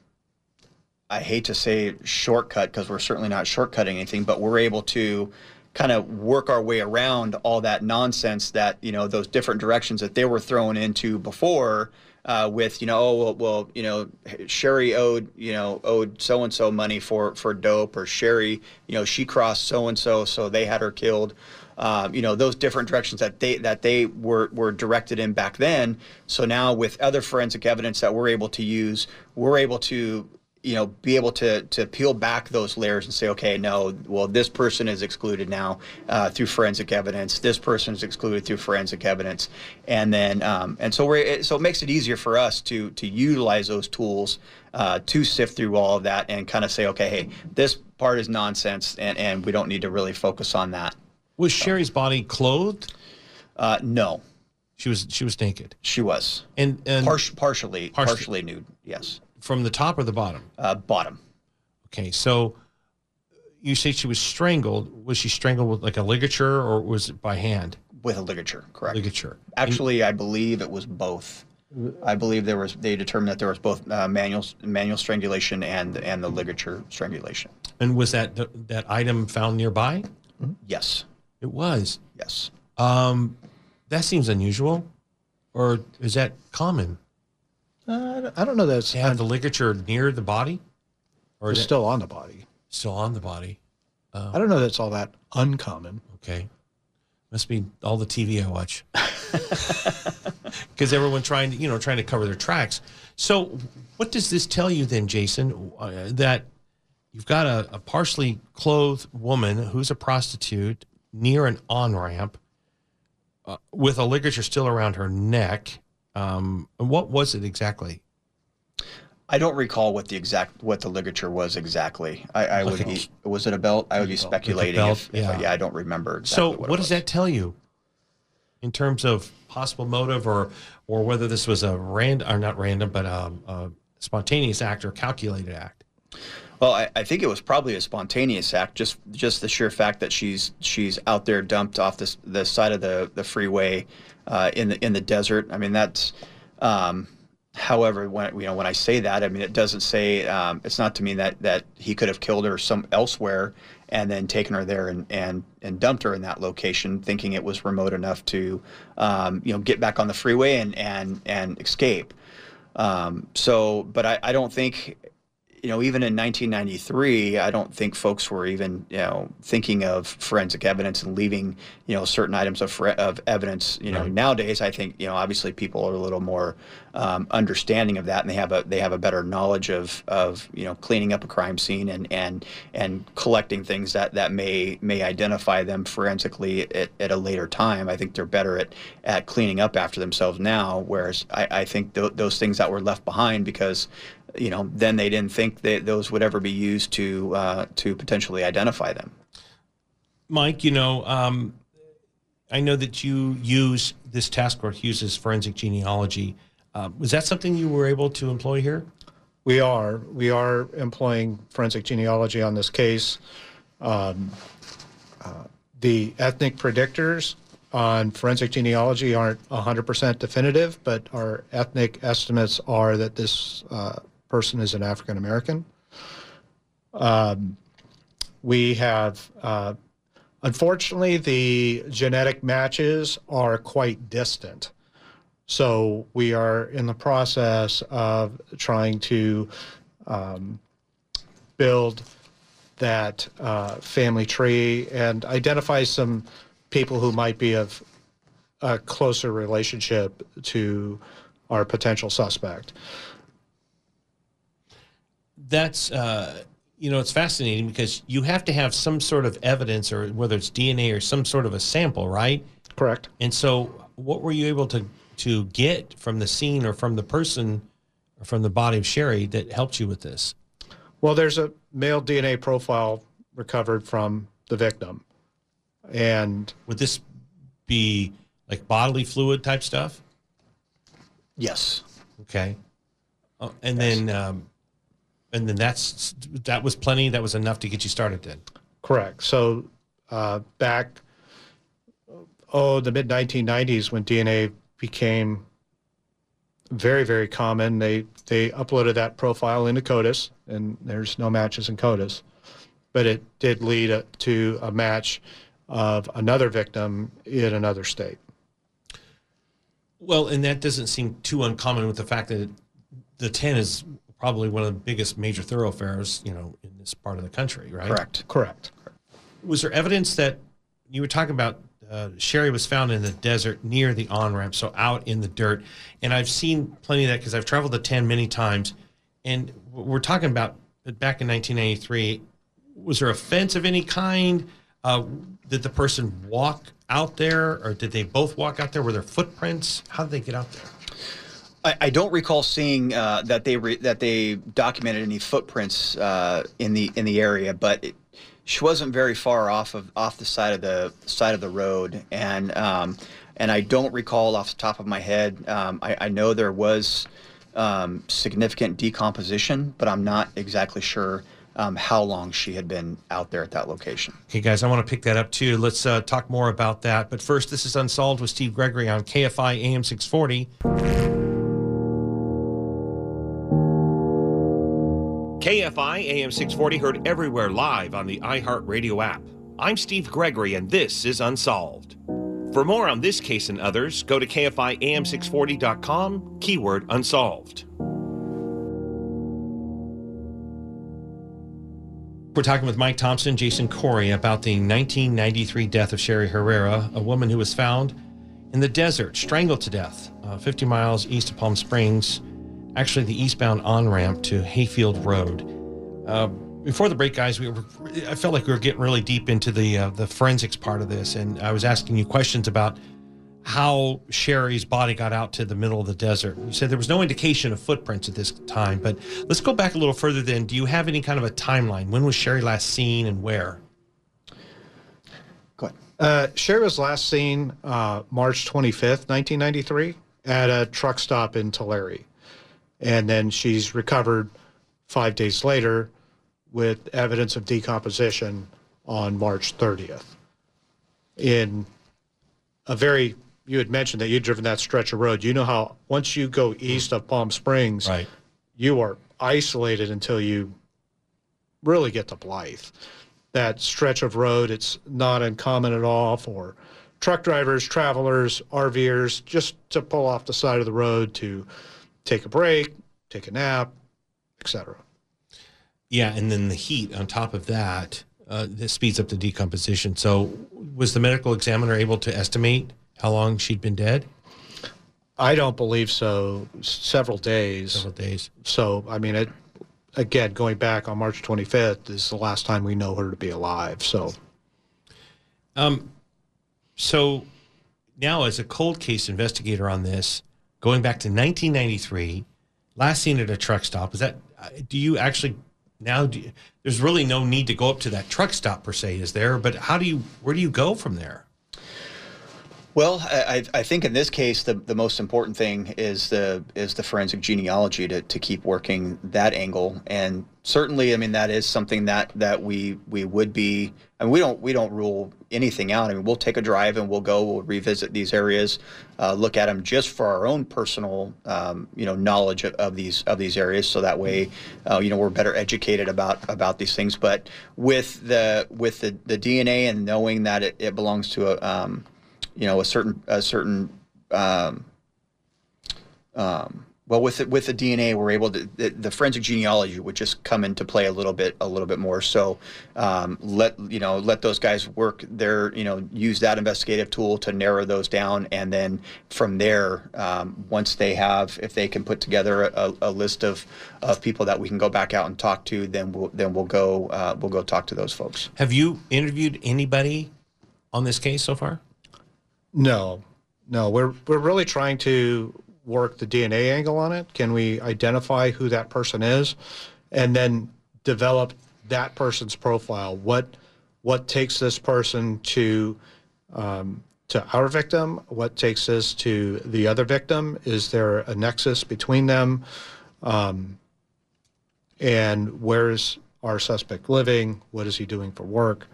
I hate to say shortcut because we're certainly not shortcutting anything, but we're able to kind of work our way around all that nonsense that you know those different directions that they were thrown into before. Uh, with you know oh well, well, you know Sherri owed you know owed so and so money for for dope or Sherri you know she crossed so and so so they had her killed um, you know those different directions that they that they were were directed in back then so now with other forensic evidence that we're able to use we're able to you know be able to to peel back those layers and say okay no well this person is excluded now uh, through forensic evidence. This person is excluded through forensic evidence. And then um, and so we're so it makes it easier for us to to utilize those tools uh, to sift through all of that and kind of say okay hey this part is nonsense and and we don't need to really focus on that. Was Sherri's body clothed? Uh, no. She was she was naked. She was. And, and Par- partially. partially nude yes from the top or the bottom? Uh, bottom. Okay, so you say she was strangled. Was she strangled with like a ligature or was it by hand? with a ligature, correct? ligature. Actually, I believe it was both. I believe there was. They determined that there was both uh, manual manual strangulation and and the ligature strangulation. And was that that item found nearby? Yes. It was. Yes. Um, that seems unusual, or is that common? Uh, I don't know that it's have the ligature near the body, or is it's it still on the body. still on the body? I don't know that's all that uncommon. Okay, must be all the TV I watch. Because everyone trying to you know trying to cover their tracks. So, what does this tell you then, Jason? Uh, that you've got a, a partially clothed woman who's a prostitute near an on ramp uh, with a ligature still around her neck. Um, what was it exactly? I don't recall what the exact what the ligature was exactly. I, I would be. Was it a belt? I would be speculating. belt, if, if I- yeah. yeah, I don't remember. Exactly so, what, what, does that tell you in terms of possible motive, or or whether this was a random or not random, but um, a spontaneous act or calculated act? Well, I, I think it was probably a spontaneous act, just just the sheer fact that she's she's out there dumped off this the side of the the freeway uh, in the in the desert. I mean that's. Um, however, when you know when I say that, I mean it doesn't say um, it's not to mean that that he could have killed her some elsewhere and then taken her there and and and dumped her in that location, thinking it was remote enough to um, you know get back on the freeway and and and escape. Um, so, but I, I don't think you know, even in 1993, I don't think folks were even, you know, thinking of forensic evidence and leaving, you know, certain items of, of evidence. You know, nowadays, I think, you know, obviously people are a little more um, understanding of that, and they have a they have a better knowledge of of you know cleaning up a crime scene and and and collecting things that that may may identify them forensically at, at a later time. I think they're better at at cleaning up after themselves now, whereas I, I think th- those things that were left behind because you know, then they didn't think that those would ever be used to uh, to potentially identify them. Mike, you know, um, I know that you use this task force uses forensic genealogy. Uh, was that something you were able to employ here? We are we are employing forensic genealogy on this case. Um, uh, the ethnic predictors on forensic genealogy aren't 100% definitive, but our ethnic estimates are that this uh, person is an African American. Um, we have, uh, unfortunately, the genetic matches are quite distant. So we are in the process of trying to um, build that uh, family tree and identify some people who might be of a closer relationship to our potential suspect. That's uh, you know, it's fascinating because you have to have some sort of evidence, or whether it's DNA or some sort of a sample, right? Correct. And so, what were you able to to get from the scene or from the person or from the body of Sherri that helped you with this? Well, there's a male DNA profile recovered from the victim. And Would this be like bodily fluid type stuff? Yes. Okay. Uh, and then, um, and then that's that was plenty. That was enough to get you started. Then. Correct. So uh, back, oh, the mid 1990s when DNA became very, very common, they they uploaded that profile into CODIS, and there's no matches in CODIS, but it did lead uh, to a match of another victim in another state. Well, and that doesn't seem too uncommon with the fact that the 10 is probably one of the biggest major thoroughfares, you know, in this part of the country, right? Correct. Correct. Was there evidence that you were talking about uh, Sherri was found in the desert near the on ramp, so out in the dirt? And I've seen plenty of that because I've traveled the 10 many times. And we're talking about back in 1993. Was there a fence of any kind? Uh, did the person walk out there, or did they both walk out there? Were there footprints? How did they get out there? I, I don't recall seeing uh, that they re- that they documented any footprints uh, in the in the area, but it, she wasn't very far off of off the side of the side of the road, and um, and I don't recall off the top of my head. Um, I, I know there was um, significant decomposition, but I'm not exactly sure um, how long she had been out there at that location. Okay, guys, I want to pick that up too. Let's uh, talk more about that. But first, this is Unsolved with Steve Gregory on KFI AM 640. KFI AM 640 heard everywhere live on the iHeartRadio app. I'm Steve Gregory, and this is Unsolved. For more on this case and others, go to KFIAM640.com, keyword unsolved. We're talking with Mike Thompson, Jason Corey about the 1993 death of Sherri Herrera, a woman who was found in the desert, strangled to death, uh, 50 miles east of Palm Springs, actually the eastbound on ramp to Hayfield Road. Uh, before the break, guys, we were, I felt like we were getting really deep into the uh, the forensics part of this, and I was asking you questions about how Sherri's body got out to the middle of the desert. You said there was no indication of footprints at this time, but let's go back a little further. Then, do you have any kind of a timeline? When was Sherri last seen, and where? Go ahead. Uh, Sherry was last seen uh, March 25th, 1993, at a truck stop in Tulare. And then she's recovered five days later with evidence of decomposition on March 30th. In a very, you had mentioned that you'd driven that stretch of road. You know how once you go east of Palm Springs, Right. you are isolated until you really get to Blythe. That stretch of road, it's not uncommon at all for truck drivers, travelers, RVers, just to pull off the side of the road to take a break, take a nap, etc. Yeah, and then the heat on top of that, uh, this speeds up the decomposition. So, was the medical examiner able to estimate how long she'd been dead? I don't believe so. Several days. Several days. So, I mean, it again going back on March 25th is the last time we know her to be alive. So, Um, so now, as a cold case investigator on this, going back to 1993, last seen at a truck stop, is that? uh, Do you actually now? You, there's really no need to go up to that truck stop per se, is there? But how do you? Where do you go from there? Well, I, I think in this case, the, the most important thing is the is the forensic genealogy to, to keep working that angle, and certainly, I mean, that is something that, that we we would be. I mean, we don't we don't rule anything out. I mean, we'll take a drive and we'll go, we'll revisit these areas, uh, look at them just for our own personal, um, you know, knowledge of, of these of these areas, so that way, uh, you know, we're better educated about about these things. But with the with the, the DNA and knowing that it, it belongs to a um, you know a certain a certain um, um, well with the, with the DNA we're able to the, the forensic genealogy would just come into play a little bit a little bit more. So um, let you know let those guys work their you know use that investigative tool to narrow those down. And then from there um, once they have if they can put together a, a list of of people that we can go back out and talk to then we'll then we'll go uh, we'll go talk to those folks. Have you interviewed anybody on this case so far? No, no, we're we're really trying to work the DNA angle on it. Can we identify who that person is, and then develop that person's profile? What what takes this person to um, to our victim? What takes this to the other victim? Is there a nexus between them? Um, and where's our suspect living? What is he doing for work?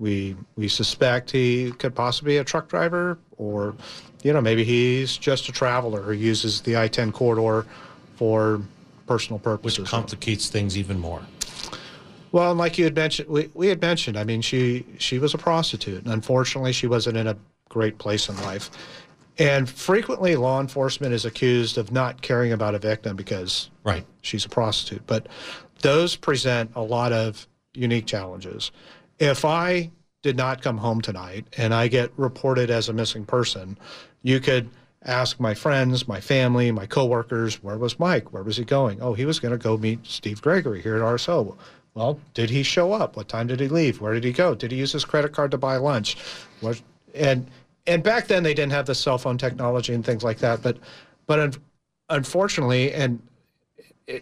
We we suspect he could possibly be a truck driver, or you know maybe he's just a traveler who uses the I-10 corridor for personal purposes. Which complicates things even more. Well, and like you had mentioned, we, we had mentioned. I mean, she she was a prostitute, and unfortunately, she wasn't in a great place in life. And frequently, law enforcement is accused of not caring about a victim because Right. she's a prostitute. But those present a lot of unique challenges. If I did not come home tonight and I get reported as a missing person, you could ask my friends, my family, my coworkers, where was Mike? Where was he going? Oh, he was going to go meet Steve Gregory here at RSO. Well, did he show up? What time did he leave? Where did he go? Did he use his credit card to buy lunch? What, and and back then they didn't have the cell phone technology and things like that. But but un, unfortunately, and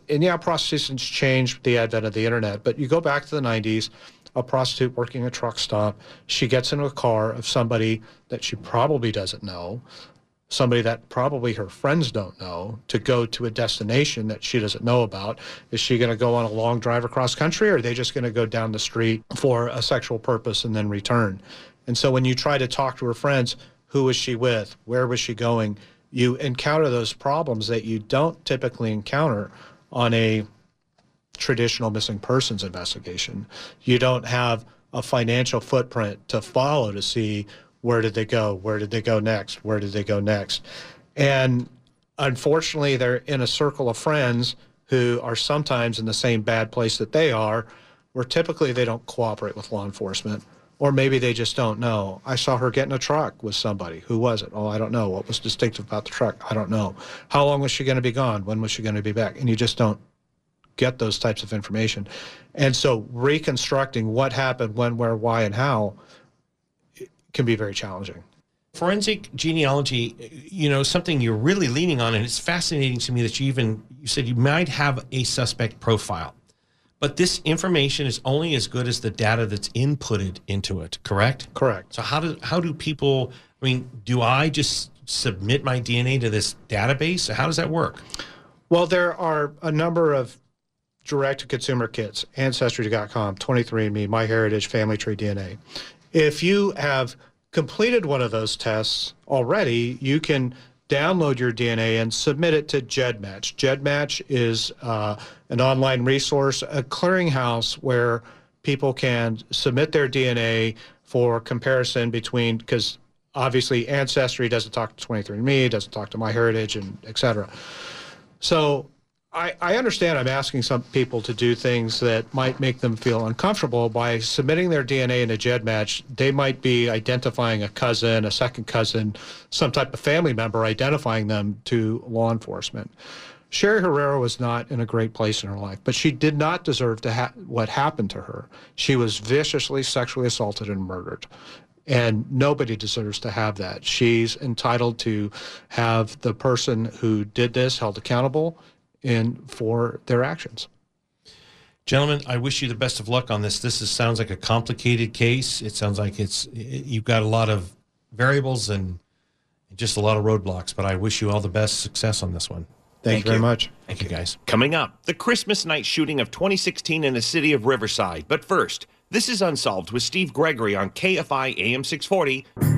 and yeah, prostitution's changed with the advent of the internet. But you go back to the '90s, a prostitute working a truck stop, she gets into a car of somebody that she probably doesn't know. somebody that probably her friends don't know to go to a destination that she doesn't know about. Is she going to go on a long drive across country or are they just going to go down the street for a sexual purpose and then return? And so when you try to talk to her friends, who was she with? Where was she going? You encounter those problems that you don't typically encounter on a traditional missing persons investigation. You don't have a financial footprint to follow to see where did they go? Where did they go next? Where did they go next? And unfortunately, they're in a circle of friends who are sometimes in the same bad place that they are, where typically they don't cooperate with law enforcement. Or maybe they just don't know. I saw her get in a truck with somebody. Who was it? Oh, I don't know. What was distinctive about the truck? I don't know. How long was she going to be gone? When was she going to be back? And you just don't get those types of information. And so reconstructing what happened, when, where, why, and how can be very challenging. Forensic genealogy, you know, something you're really leaning on, and it's fascinating to me that you even you said you might have a suspect profile, but this information is only as good as the data that's inputted into it. Correct. Correct. So how do how do people? I mean, do I just submit my DNA to this database? How does that work? Well, there are a number of direct to consumer kits Ancestry.com, 23andMe, MyHeritage, Family Tree DNA. If you have completed one of those tests already, you can download your DNA and submit it to GEDmatch. GEDmatch is uh, an online resource, a clearinghouse where people can submit their DNA for comparison between, because obviously Ancestry doesn't talk to 23andMe, doesn't talk to MyHeritage, and et cetera. So I, I, understand I'm asking some people to do things that might make them feel uncomfortable by submitting their DNA in a GED match. They might be identifying a cousin, a second cousin, some type of family member, identifying them to law enforcement. Sherri Herrera was not in a great place in her life, but she did not deserve to ha- what happened to her. She was viciously sexually assaulted and murdered. And nobody deserves to have that. She's entitled to have the person who did this held accountable in for their actions. Gentlemen, I wish you the best of luck on this. This is, sounds like a complicated case. It sounds like it's you've got a lot of variables and just a lot of roadblocks. But I wish you all the best success on this one. Thank, Thank you very much. Thank you, guys. Coming up, the Christmas night shooting of 2016 in the city of Riverside. But first, this is Unsolved with Steve Gregory on KFI AM 640.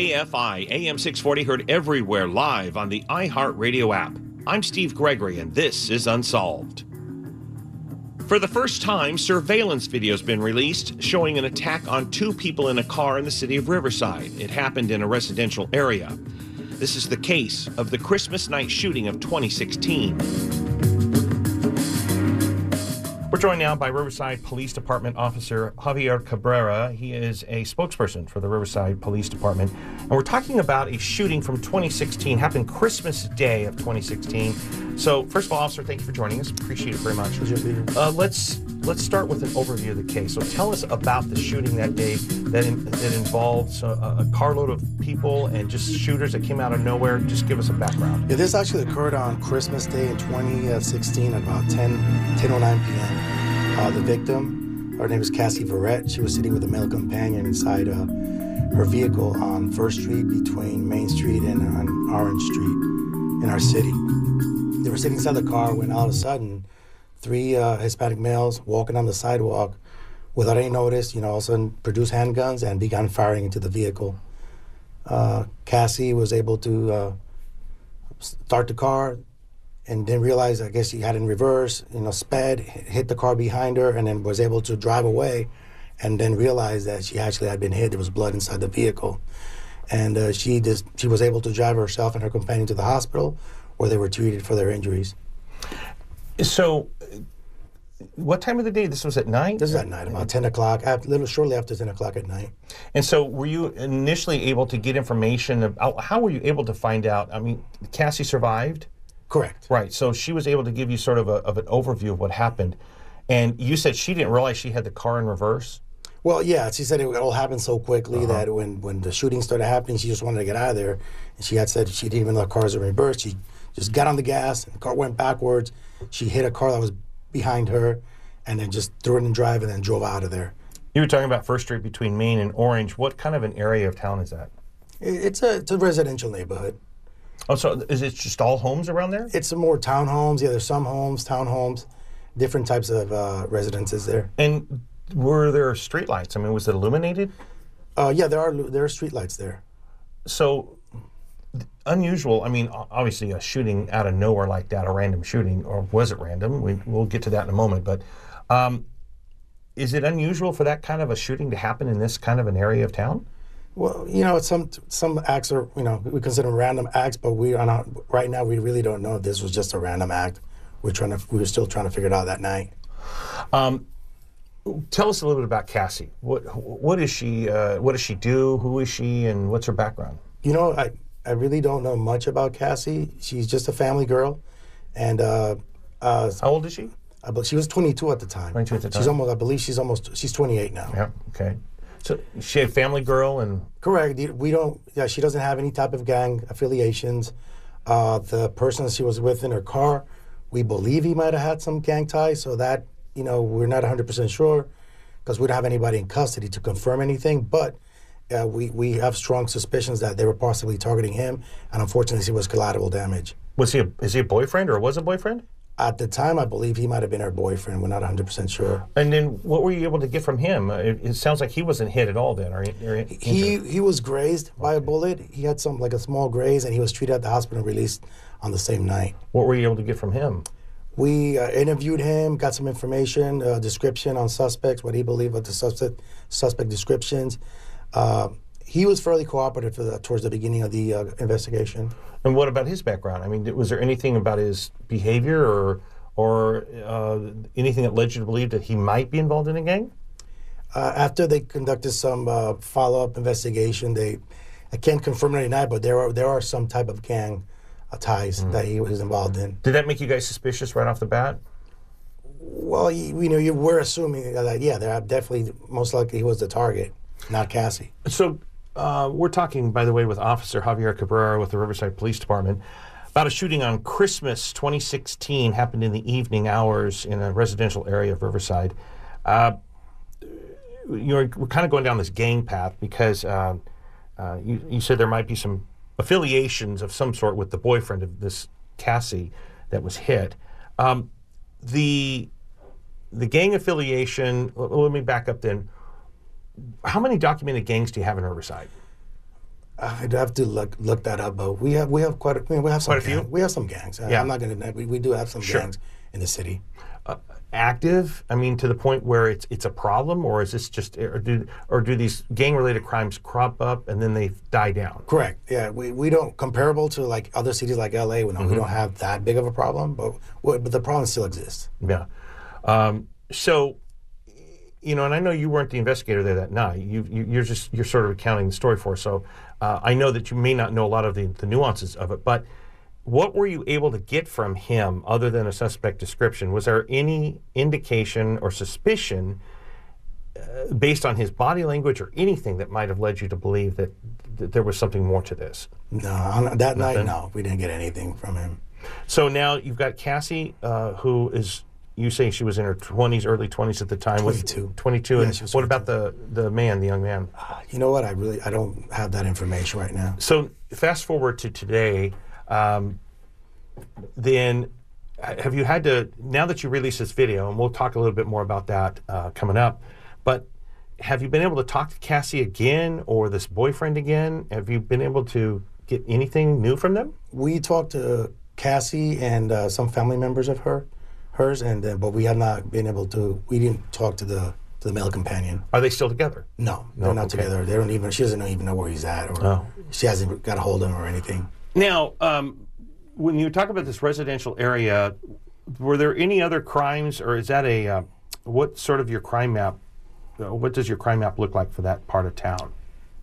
KFI AM 640 heard everywhere live on the iHeartRadio app. I'm Steve Gregory, and this is Unsolved. For the first time, surveillance video has been released showing an attack on two people in a car in the city of Riverside. It happened in a residential area. This is the case of the Christmas night shooting of 2016. We're joined now by Riverside Police Department Officer Javier Cabrera. He is a spokesperson for the Riverside Police Department. And we're talking about a shooting from 2016, happened Christmas Day of 2016. So, first of all, officer, thank you for joining us. Appreciate it very much. Uh, let's let's start with an overview of the case. So, tell us about the shooting that day that in, that involved a, a carload of people and just shooters that came out of nowhere. Just give us a background. Yeah, this actually occurred on Christmas Day in 2016 at about 10 10:09 p.m. Uh, the victim, her name is Cassie Verrett. She was sitting with a male companion inside uh, her vehicle on First Street between Main Street and uh, Orange Street in our city. They were sitting inside the car when all of a sudden, three uh, Hispanic males walking on the sidewalk without any notice, you know, all of a sudden produced handguns and began firing into the vehicle. Uh, Cassie was able to uh, start the car and didn't realize, I guess he had in reverse, you know, sped, hit the car behind her, and then was able to drive away, and then realized that she actually had been hit. There was blood inside the vehicle, and uh, she just she was able to drive herself and her companion to the hospital, where they were treated for their injuries. So, what time of the day? This was at night. This is at night, about ten o'clock. A little shortly after ten o'clock at night. And so, were you initially able to get information about how were you able to find out? I mean, Cassie survived. Correct. Right. So she was able to give you sort of, a, of an overview of what happened. And you said she didn't realize she had the car in reverse? Well, yeah. She said it all happened so quickly uh-huh. that when, when the shooting started happening, she just wanted to get out of there. And she had said she didn't even know the car was in reverse. She just got on the gas, and the car went backwards. She hit a car that was behind her and then just threw it in drive and then drove out of there. You were talking about First Street between Main and Orange. What kind of an area of town is that? It's a it's a residential neighborhood. Oh, so is it just all homes around there? It's more townhomes. Yeah, there's some homes, townhomes, different types of uh, residences there. And were there streetlights? I mean, was it illuminated? Uh, yeah, there are there are streetlights there. So unusual. I mean, obviously, a shooting out of nowhere like that, a random shooting, or was it random? We, we'll get to that in a moment. But um, is it unusual for that kind of a shooting to happen in this kind of an area of town? Well, you know, some some acts are you know we consider them random acts, but we are not right now. We really don't know if this was just a random act. We're trying to we were still trying to figure it out that night. Tell us a little bit about Cassie. What what is she? Uh, what does she do? Who is she? And what's her background? You know, I I really don't know much about Cassie. She's just a family girl, and uh, uh, How old is she? I bel- she was 22 at the time. 22 at the She's almost I believe she's almost she's 28 now. Yeah. Okay. So she a family girl, and Correct. We don't. Yeah, she doesn't have any type of gang affiliations. Uh, the person she was with in her car, we believe he might have had some gang ties. So that you know we're not 100 percent sure because we don't have anybody in custody to confirm anything. But uh, we we have strong suspicions that they were possibly targeting him, and unfortunately, it was collateral damage. was he a, is he a boyfriend or was a boyfriend? At the time, I believe he might have been her boyfriend. We're not 100 percent sure. And then what were you able to get from him? It, it sounds like he wasn't hit at all then, or, or. He he was grazed by a bullet. He had some like a small graze, and he was treated at the hospital and released on the same night. What were you able to get from him? We uh, interviewed him, got some information, uh, description on suspects, what he believed of the suspect suspect descriptions. Uh, he was fairly cooperative the, towards the beginning of the uh, investigation. And what about his background? I mean, was there anything about his behavior or or uh, anything that led you to believe that he might be involved in a gang? Uh, after they conducted some uh, follow up investigation, they I can't confirm it tonight, but there are there are some type of gang uh, ties that he was involved in. Did that make you guys suspicious right off the bat? Well, you, you know, you, we're assuming that yeah, they're definitely most likely he was the target, not Cassie. So uh, we're talking, by the way, with Officer Javier Cabrera with the Riverside Police Department about a shooting on Christmas 2016 happened in the evening hours in a residential area of Riverside. Uh, you're, we're kind of going down this gang path because uh, uh, you, you said there might be some affiliations of some sort with the boyfriend of this Cassie that was hit. Um, the the gang affiliation. l- Let me back up then. How many documented gangs do you have in Riverside? Uh, I'd have to look look that up, but we have we have quite a, I mean, we have some Quite a few? We have some gangs. Yeah. I'm not gonna. We, we do have some Sure. gangs in the city. Uh, active? I mean, to the point where it's it's a problem, or is this just, or do or do these gang related crimes crop up and then they die down? Correct. Yeah, we, we don't comparable to like other cities like LA. We, know we mm-hmm. don't have that big of a problem, but but the problem still exists. Yeah. Um, so, you know, and I know you weren't the investigator there that night. You, you you're just you're sort of recounting the story for us. So uh, I know that you may not know a lot of the, the nuances of it, but what were you able to get from him other than a suspect description? Was there any indication or suspicion uh, based on his body language or anything that might have led you to believe that, that there was something more to this? No, on that night, no, we didn't get anything from him. So now you've got Cassie, uh, who is you say she was in her twenties, early twenties at the time. 22. Twenty-two. Yeah, and what about the the man, the young man? You know what? I really I don't have that information right now. So fast forward to today. Um, then have you had to now that you release this video, and we'll talk a little bit more about that uh, coming up, but. Have you been able to talk to Cassie again or this boyfriend again? Have you been able to get anything new from them? We talked to Cassie and uh, some family members of her, hers, and uh, but we have not been able to. We didn't talk to the to the male companion. Are they still together? No, they're not okay. together. They don't even. She doesn't even know where he's at, or Oh. she hasn't got a hold of him or anything. Now, um, when you talk about this residential area, were there any other crimes, or is that a uh, what sort of your crime map? Uh, what does your crime map look like for that part of town?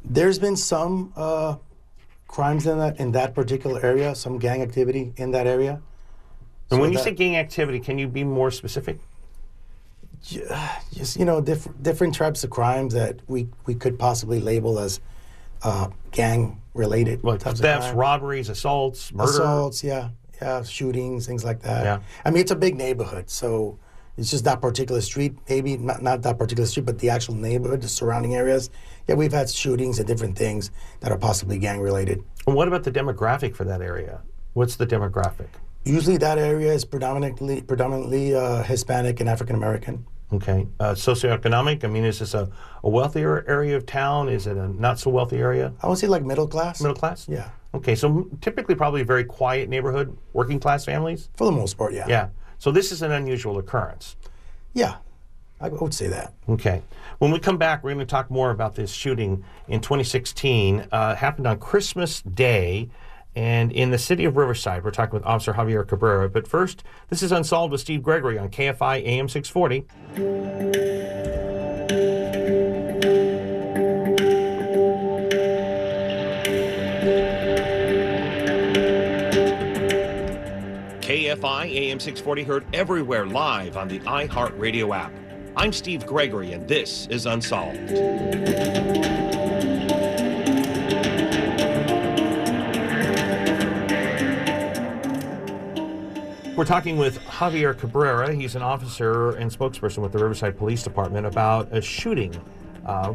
There's been some uh, crimes in that in that particular area, some gang activity in that area. And when you that- say gang activity, can you be more specific? just you know different different types of crimes that we we could possibly label as uh, gang related Like types thefts, robberies, assaults, murder. assaults yeah yeah shootings things like that Yeah. i mean it's a big neighborhood so It's just that particular street, maybe not, not that particular street, but the actual neighborhood, the surrounding areas. Yeah, we've had shootings and different things that are possibly gang related. And what about the demographic for that area? What's the demographic? Usually, that area is predominantly predominantly uh, Hispanic and African American. Okay. Uh, socioeconomic, I mean, is this a, a wealthier area of town? Is it a not so wealthy area? I would say like middle class. Middle class? Yeah, Okay, so m- typically probably a very quiet neighborhood, working class families? for the most part, yeah. Yeah. So this is an unusual occurrence. Yeah, I would say that. Okay. When we come back, we're going to talk more about this shooting in 2016. Uh, happened on Christmas Day and in the city of Riverside. We're talking with Officer Javier Cabrera. But first, this is Unsolved with Steve Gregory on KFI AM 640. KFI AM 640 heard everywhere live on the iHeartRadio app. I'm Steve Gregory, and this is Unsolved. We're talking with Javier Cabrera. He's an officer and spokesperson with the Riverside Police Department about a shooting. Uh,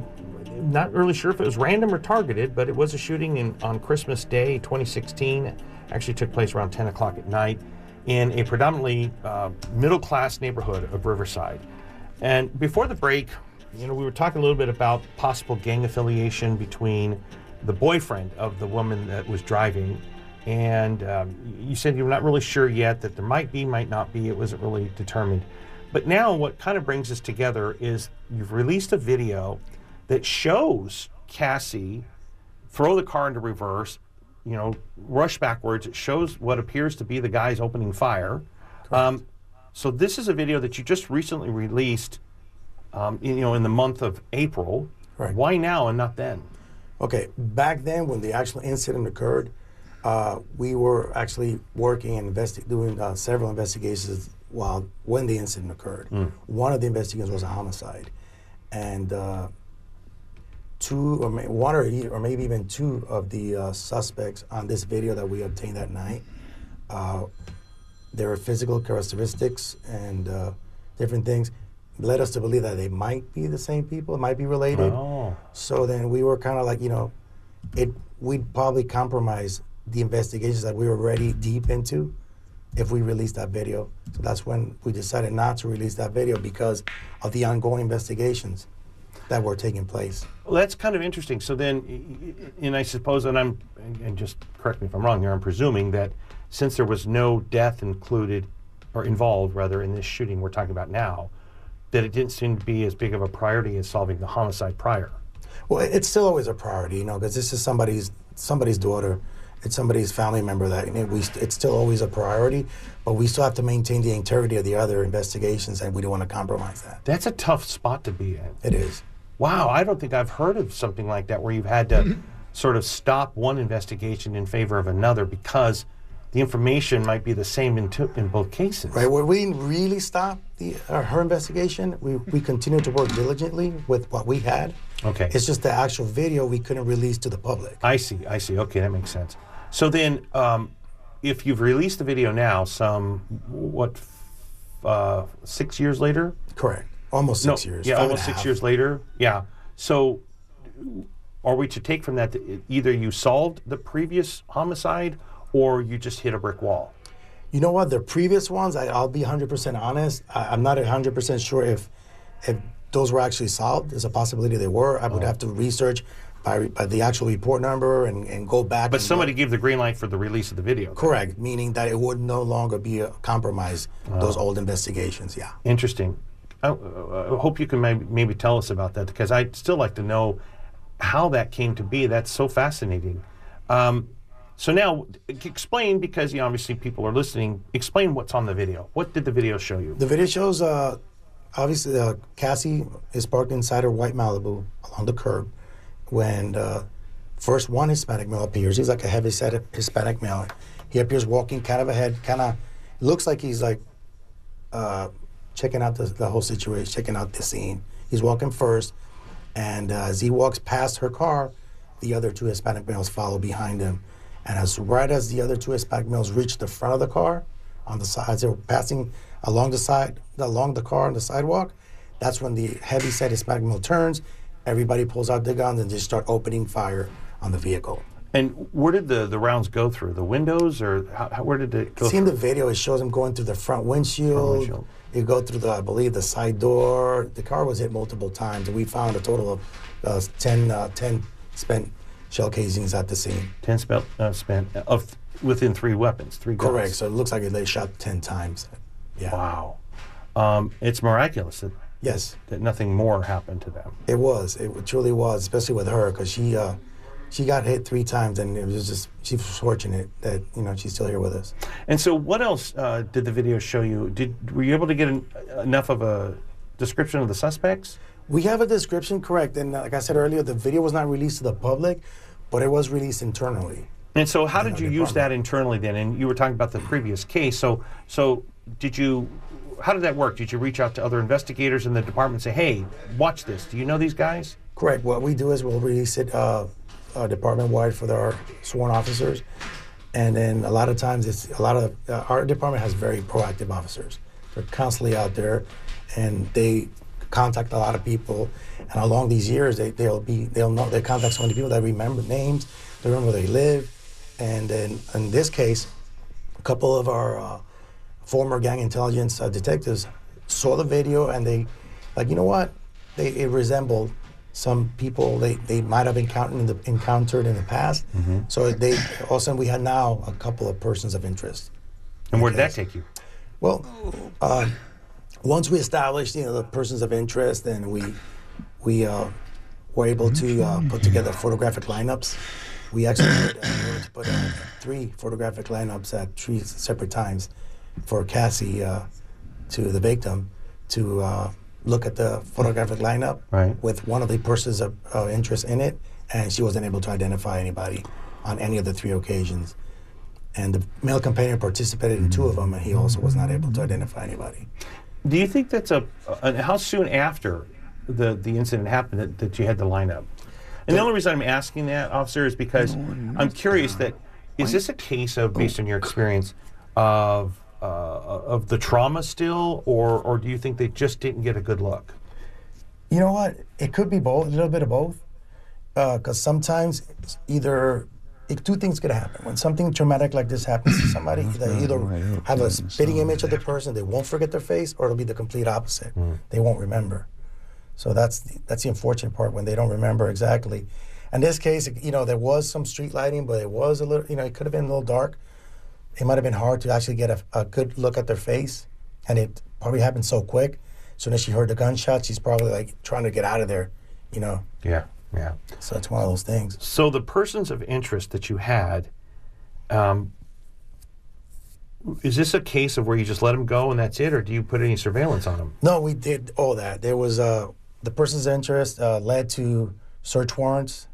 not really sure if it was random or targeted, but it was a shooting in, on Christmas Day 2016. Actually took place around 10 o'clock at night in a predominantly uh, middle class neighborhood of Riverside. And before the break, you know, we were talking a little bit about possible gang affiliation between the boyfriend of the woman that was driving and um, you said you're not really sure yet that there might be, might not be. It wasn't really determined. But now, what kind of brings us together is you've released a video that shows Cassie throw the car into reverse, you know, rush backwards. It shows what appears to be the guys opening fire. Um, so this is a video that you just recently released, um, you know, in the month of April. Right. Why now and not then? Okay, back then when the actual incident occurred, uh, we were actually working and investi- doing uh, several investigations while when the incident occurred. One of the investigations was a homicide, and uh, two or may, one or, e- or maybe even two of the uh, suspects on this video that we obtained that night, uh, their physical characteristics and uh, different things led us to believe that they might be the same people, might be related. Oh. So then we were kind of like, you know, it we'd probably compromise the investigations that we were already deep into if we released that video. So that's when we decided not to release that video because of the ongoing investigations that were taking place. Well, that's kind of interesting. So then, and I suppose, and I'm, and just correct me if I'm wrong here, I'm presuming that since there was no death included, or involved rather, in this shooting we're talking about now, that it didn't seem to be as big of a priority as solving the homicide prior. Well, it's still always a priority, you know, because this is somebody's somebody's daughter. It's somebody's family member that you know, we. It's still always a priority, but we still have to maintain the integrity of the other investigations, and we don't want to compromise that. That's a tough spot to be in. It is. Wow, I don't think I've heard of something like that where you've had to sort of stop one investigation in favor of another because the information might be the same in, two, in both cases. Right, where we didn't really stop the, uh, her investigation, we, we continued to work diligently with what we had. Okay. It's just the actual video we couldn't release to the public. I see. I see. Okay, that makes sense. So then, um, if you've released the video now, some what, uh, six years later? Correct. Almost six no, years. Yeah, almost six half. years later. Yeah. So, are we to take from that that either you solved the previous homicide or you just hit a brick wall? You know what? The previous ones, I, I'll be 100% honest. I, I'm not 100% sure if if those were actually solved. There's a possibility they were. I Oh. would have to research by, by the actual report number and, and go back. But somebody gave the green light for the release of the video. Correct, meaning that it would no longer be a compromise those old investigations. Yeah. Interesting. I, uh, I hope you can maybe, maybe tell us about that because I'd still like to know how that came to be. That's so fascinating. Um, so now, explain because you know, obviously people are listening. Explain what's on the video. What did the video show you? The video shows uh, obviously uh, Cassie is parked inside her white Malibu along the curb when uh, first one Hispanic male appears. He's like a heavy set Hispanic male. He appears walking kind of ahead, kind of looks like he's like uh, checking out the, the whole situation, checking out the scene. He's walking first, and uh, as he walks past her car, the other two Hispanic males follow behind him. And as right as the other two Hispanic males reach the front of the car, on the sides, they were passing along the side, along the car on the sidewalk. That's when the heavy set Hispanic male turns. Everybody pulls out their guns and just start opening fire on the vehicle. And where did the, the rounds go through? The windows, or how, where did it go? See in the video, it shows them going through the front windshield. windshield. You go through the, I believe, the side door. The car was hit multiple times. We found a total of uh, 10, uh, 10 spent shell casings at the scene. Ten spent, uh, spent of within three weapons, three guns. Correct. So it looks like they shot 10 times. Yeah. Wow. Um, it's miraculous that, Yes, that nothing more happened to them. it was. It truly was, especially with her, because she uh, she got hit three times, and it was just she was fortunate that you know she's still here with us. And so, what else uh, did the video show you? Did were you able to get an, enough of a description of the suspects? We have a description, correct, and uh, like I said earlier, the video was not released to the public, but it was released internally. And so, how did you use that internally then? And you were talking about the previous case. So, so did you? How did that work? Did you reach out to other investigators in the department and say, "Hey, watch this. Do you know these guys?" Correct. What we do is we'll release it uh, uh, department wide for our sworn officers, and then a lot of times it's a lot of uh, our department has very proactive officers. They're constantly out there, and they contact a lot of people. And along these years, they, they'll be they'll know they contact so many people that remember names, they remember where they live, and then in this case, a couple of our uh, former gang intelligence uh, detectives saw the video and they, like, you know what? They it resembled some people they, they might have encountered in the encountered in the past. So they all of a sudden we had now a couple of persons of interest. And where did that take you? Well, uh, once we established, you know, the persons of interest, and we we uh, were able to uh, put together photographic lineups. We actually put, uh, we were to put uh, three photographic lineups at three separate times for Cassie uh, to the victim to uh, look at the photographic lineup Right. with one of the persons of uh, interest in it, and she wasn't able to identify anybody on any of the three occasions. And the male companion participated in two of them, and he also was not able to identify anybody. Do you think that's a? Uh, how soon after the the incident happened that, that you had the lineup? And the only reason I'm asking that, officer, is because I'm curious that is this a case of, based on your experience, of Uh, of the trauma still, or or do you think they just didn't get a good look? You know what? It could be both, a little bit of both. Uh, because sometimes it's either it, two things could happen. When something traumatic like this happens to somebody, they mm-hmm. either have a spitting image of the person, they won't forget their face, or it'll be the complete opposite. Mm. They won't remember. So that's the, that's the unfortunate part when they don't remember exactly. In this case, you know, there was some street lighting, but it was a little, you know, it could have been a little dark. It might have been hard to actually get a, a good look at their face, and it probably happened so quick. Soon as she heard the gunshot, she's probably like trying to get out of there, you know. Yeah, yeah. So it's one of those things. So the persons of interest that you had, um, is this a case of where you just let them go and that's it, or do you put any surveillance on them? No, we did all that. There was uh, the person's of interest uh, led to search warrants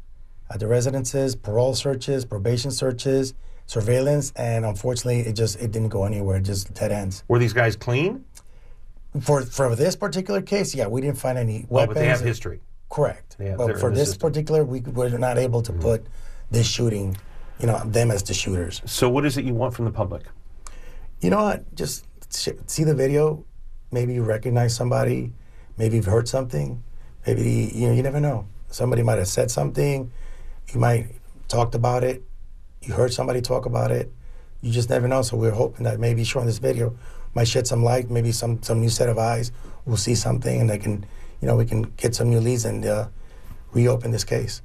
at the residences, parole searches, probation searches, surveillance, and unfortunately, it just it didn't go anywhere. It just dead ends. Were these guys clean? For for this particular case, yeah, we didn't find any Well, weapons. but they have history. Correct. Yeah, but for this system. Mm-hmm. particular, we were not able to put this shooting, you know, them as the shooters. So what is it you want from the public? You know what? Just sh- see the video. Maybe you recognize somebody. Maybe you've heard something. Maybe you know. You never know. Somebody might have said something. You might talked about it. You heard somebody talk about it. You just never know. So we're hoping that maybe showing this video might shed some light. Maybe some some new set of eyes will see something, and they can, you know, we can get some new leads and uh, reopen this case.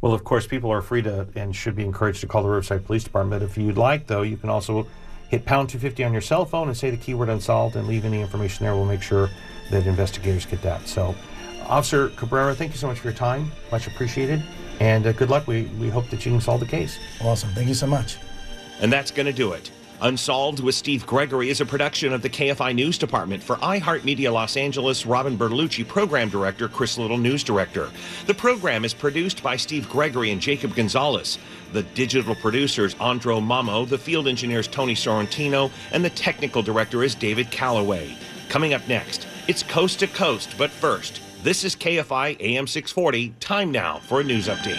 Well, of course, people are free to and should be encouraged to call the Riverside Police Department. If you'd like, though, you can also hit pound 250 on your cell phone and say the keyword unsolved and leave any information there. We'll make sure that investigators get that. So, Officer Cabrera, thank you so much for your time. Much appreciated. And uh, good luck. We, we hope that you can solve the case. Awesome. Thank you so much. And that's going to do it. Unsolved with Steve Gregory is a production of the KFI News Department for iHeartMedia Los Angeles. Robin Bertolucci, Program Director, Chris Little, News Director. The program is produced by Steve Gregory and Jacob Gonzalez. The digital producers, Andro Mamo, the field engineers, Tony Sorrentino, and the technical director is David Calloway. Coming up next, it's Coast to Coast, but first, this is KFI AM 640. Time now for a news update.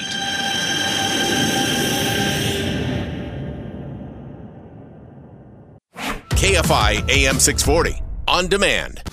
KFI AM 640 on demand.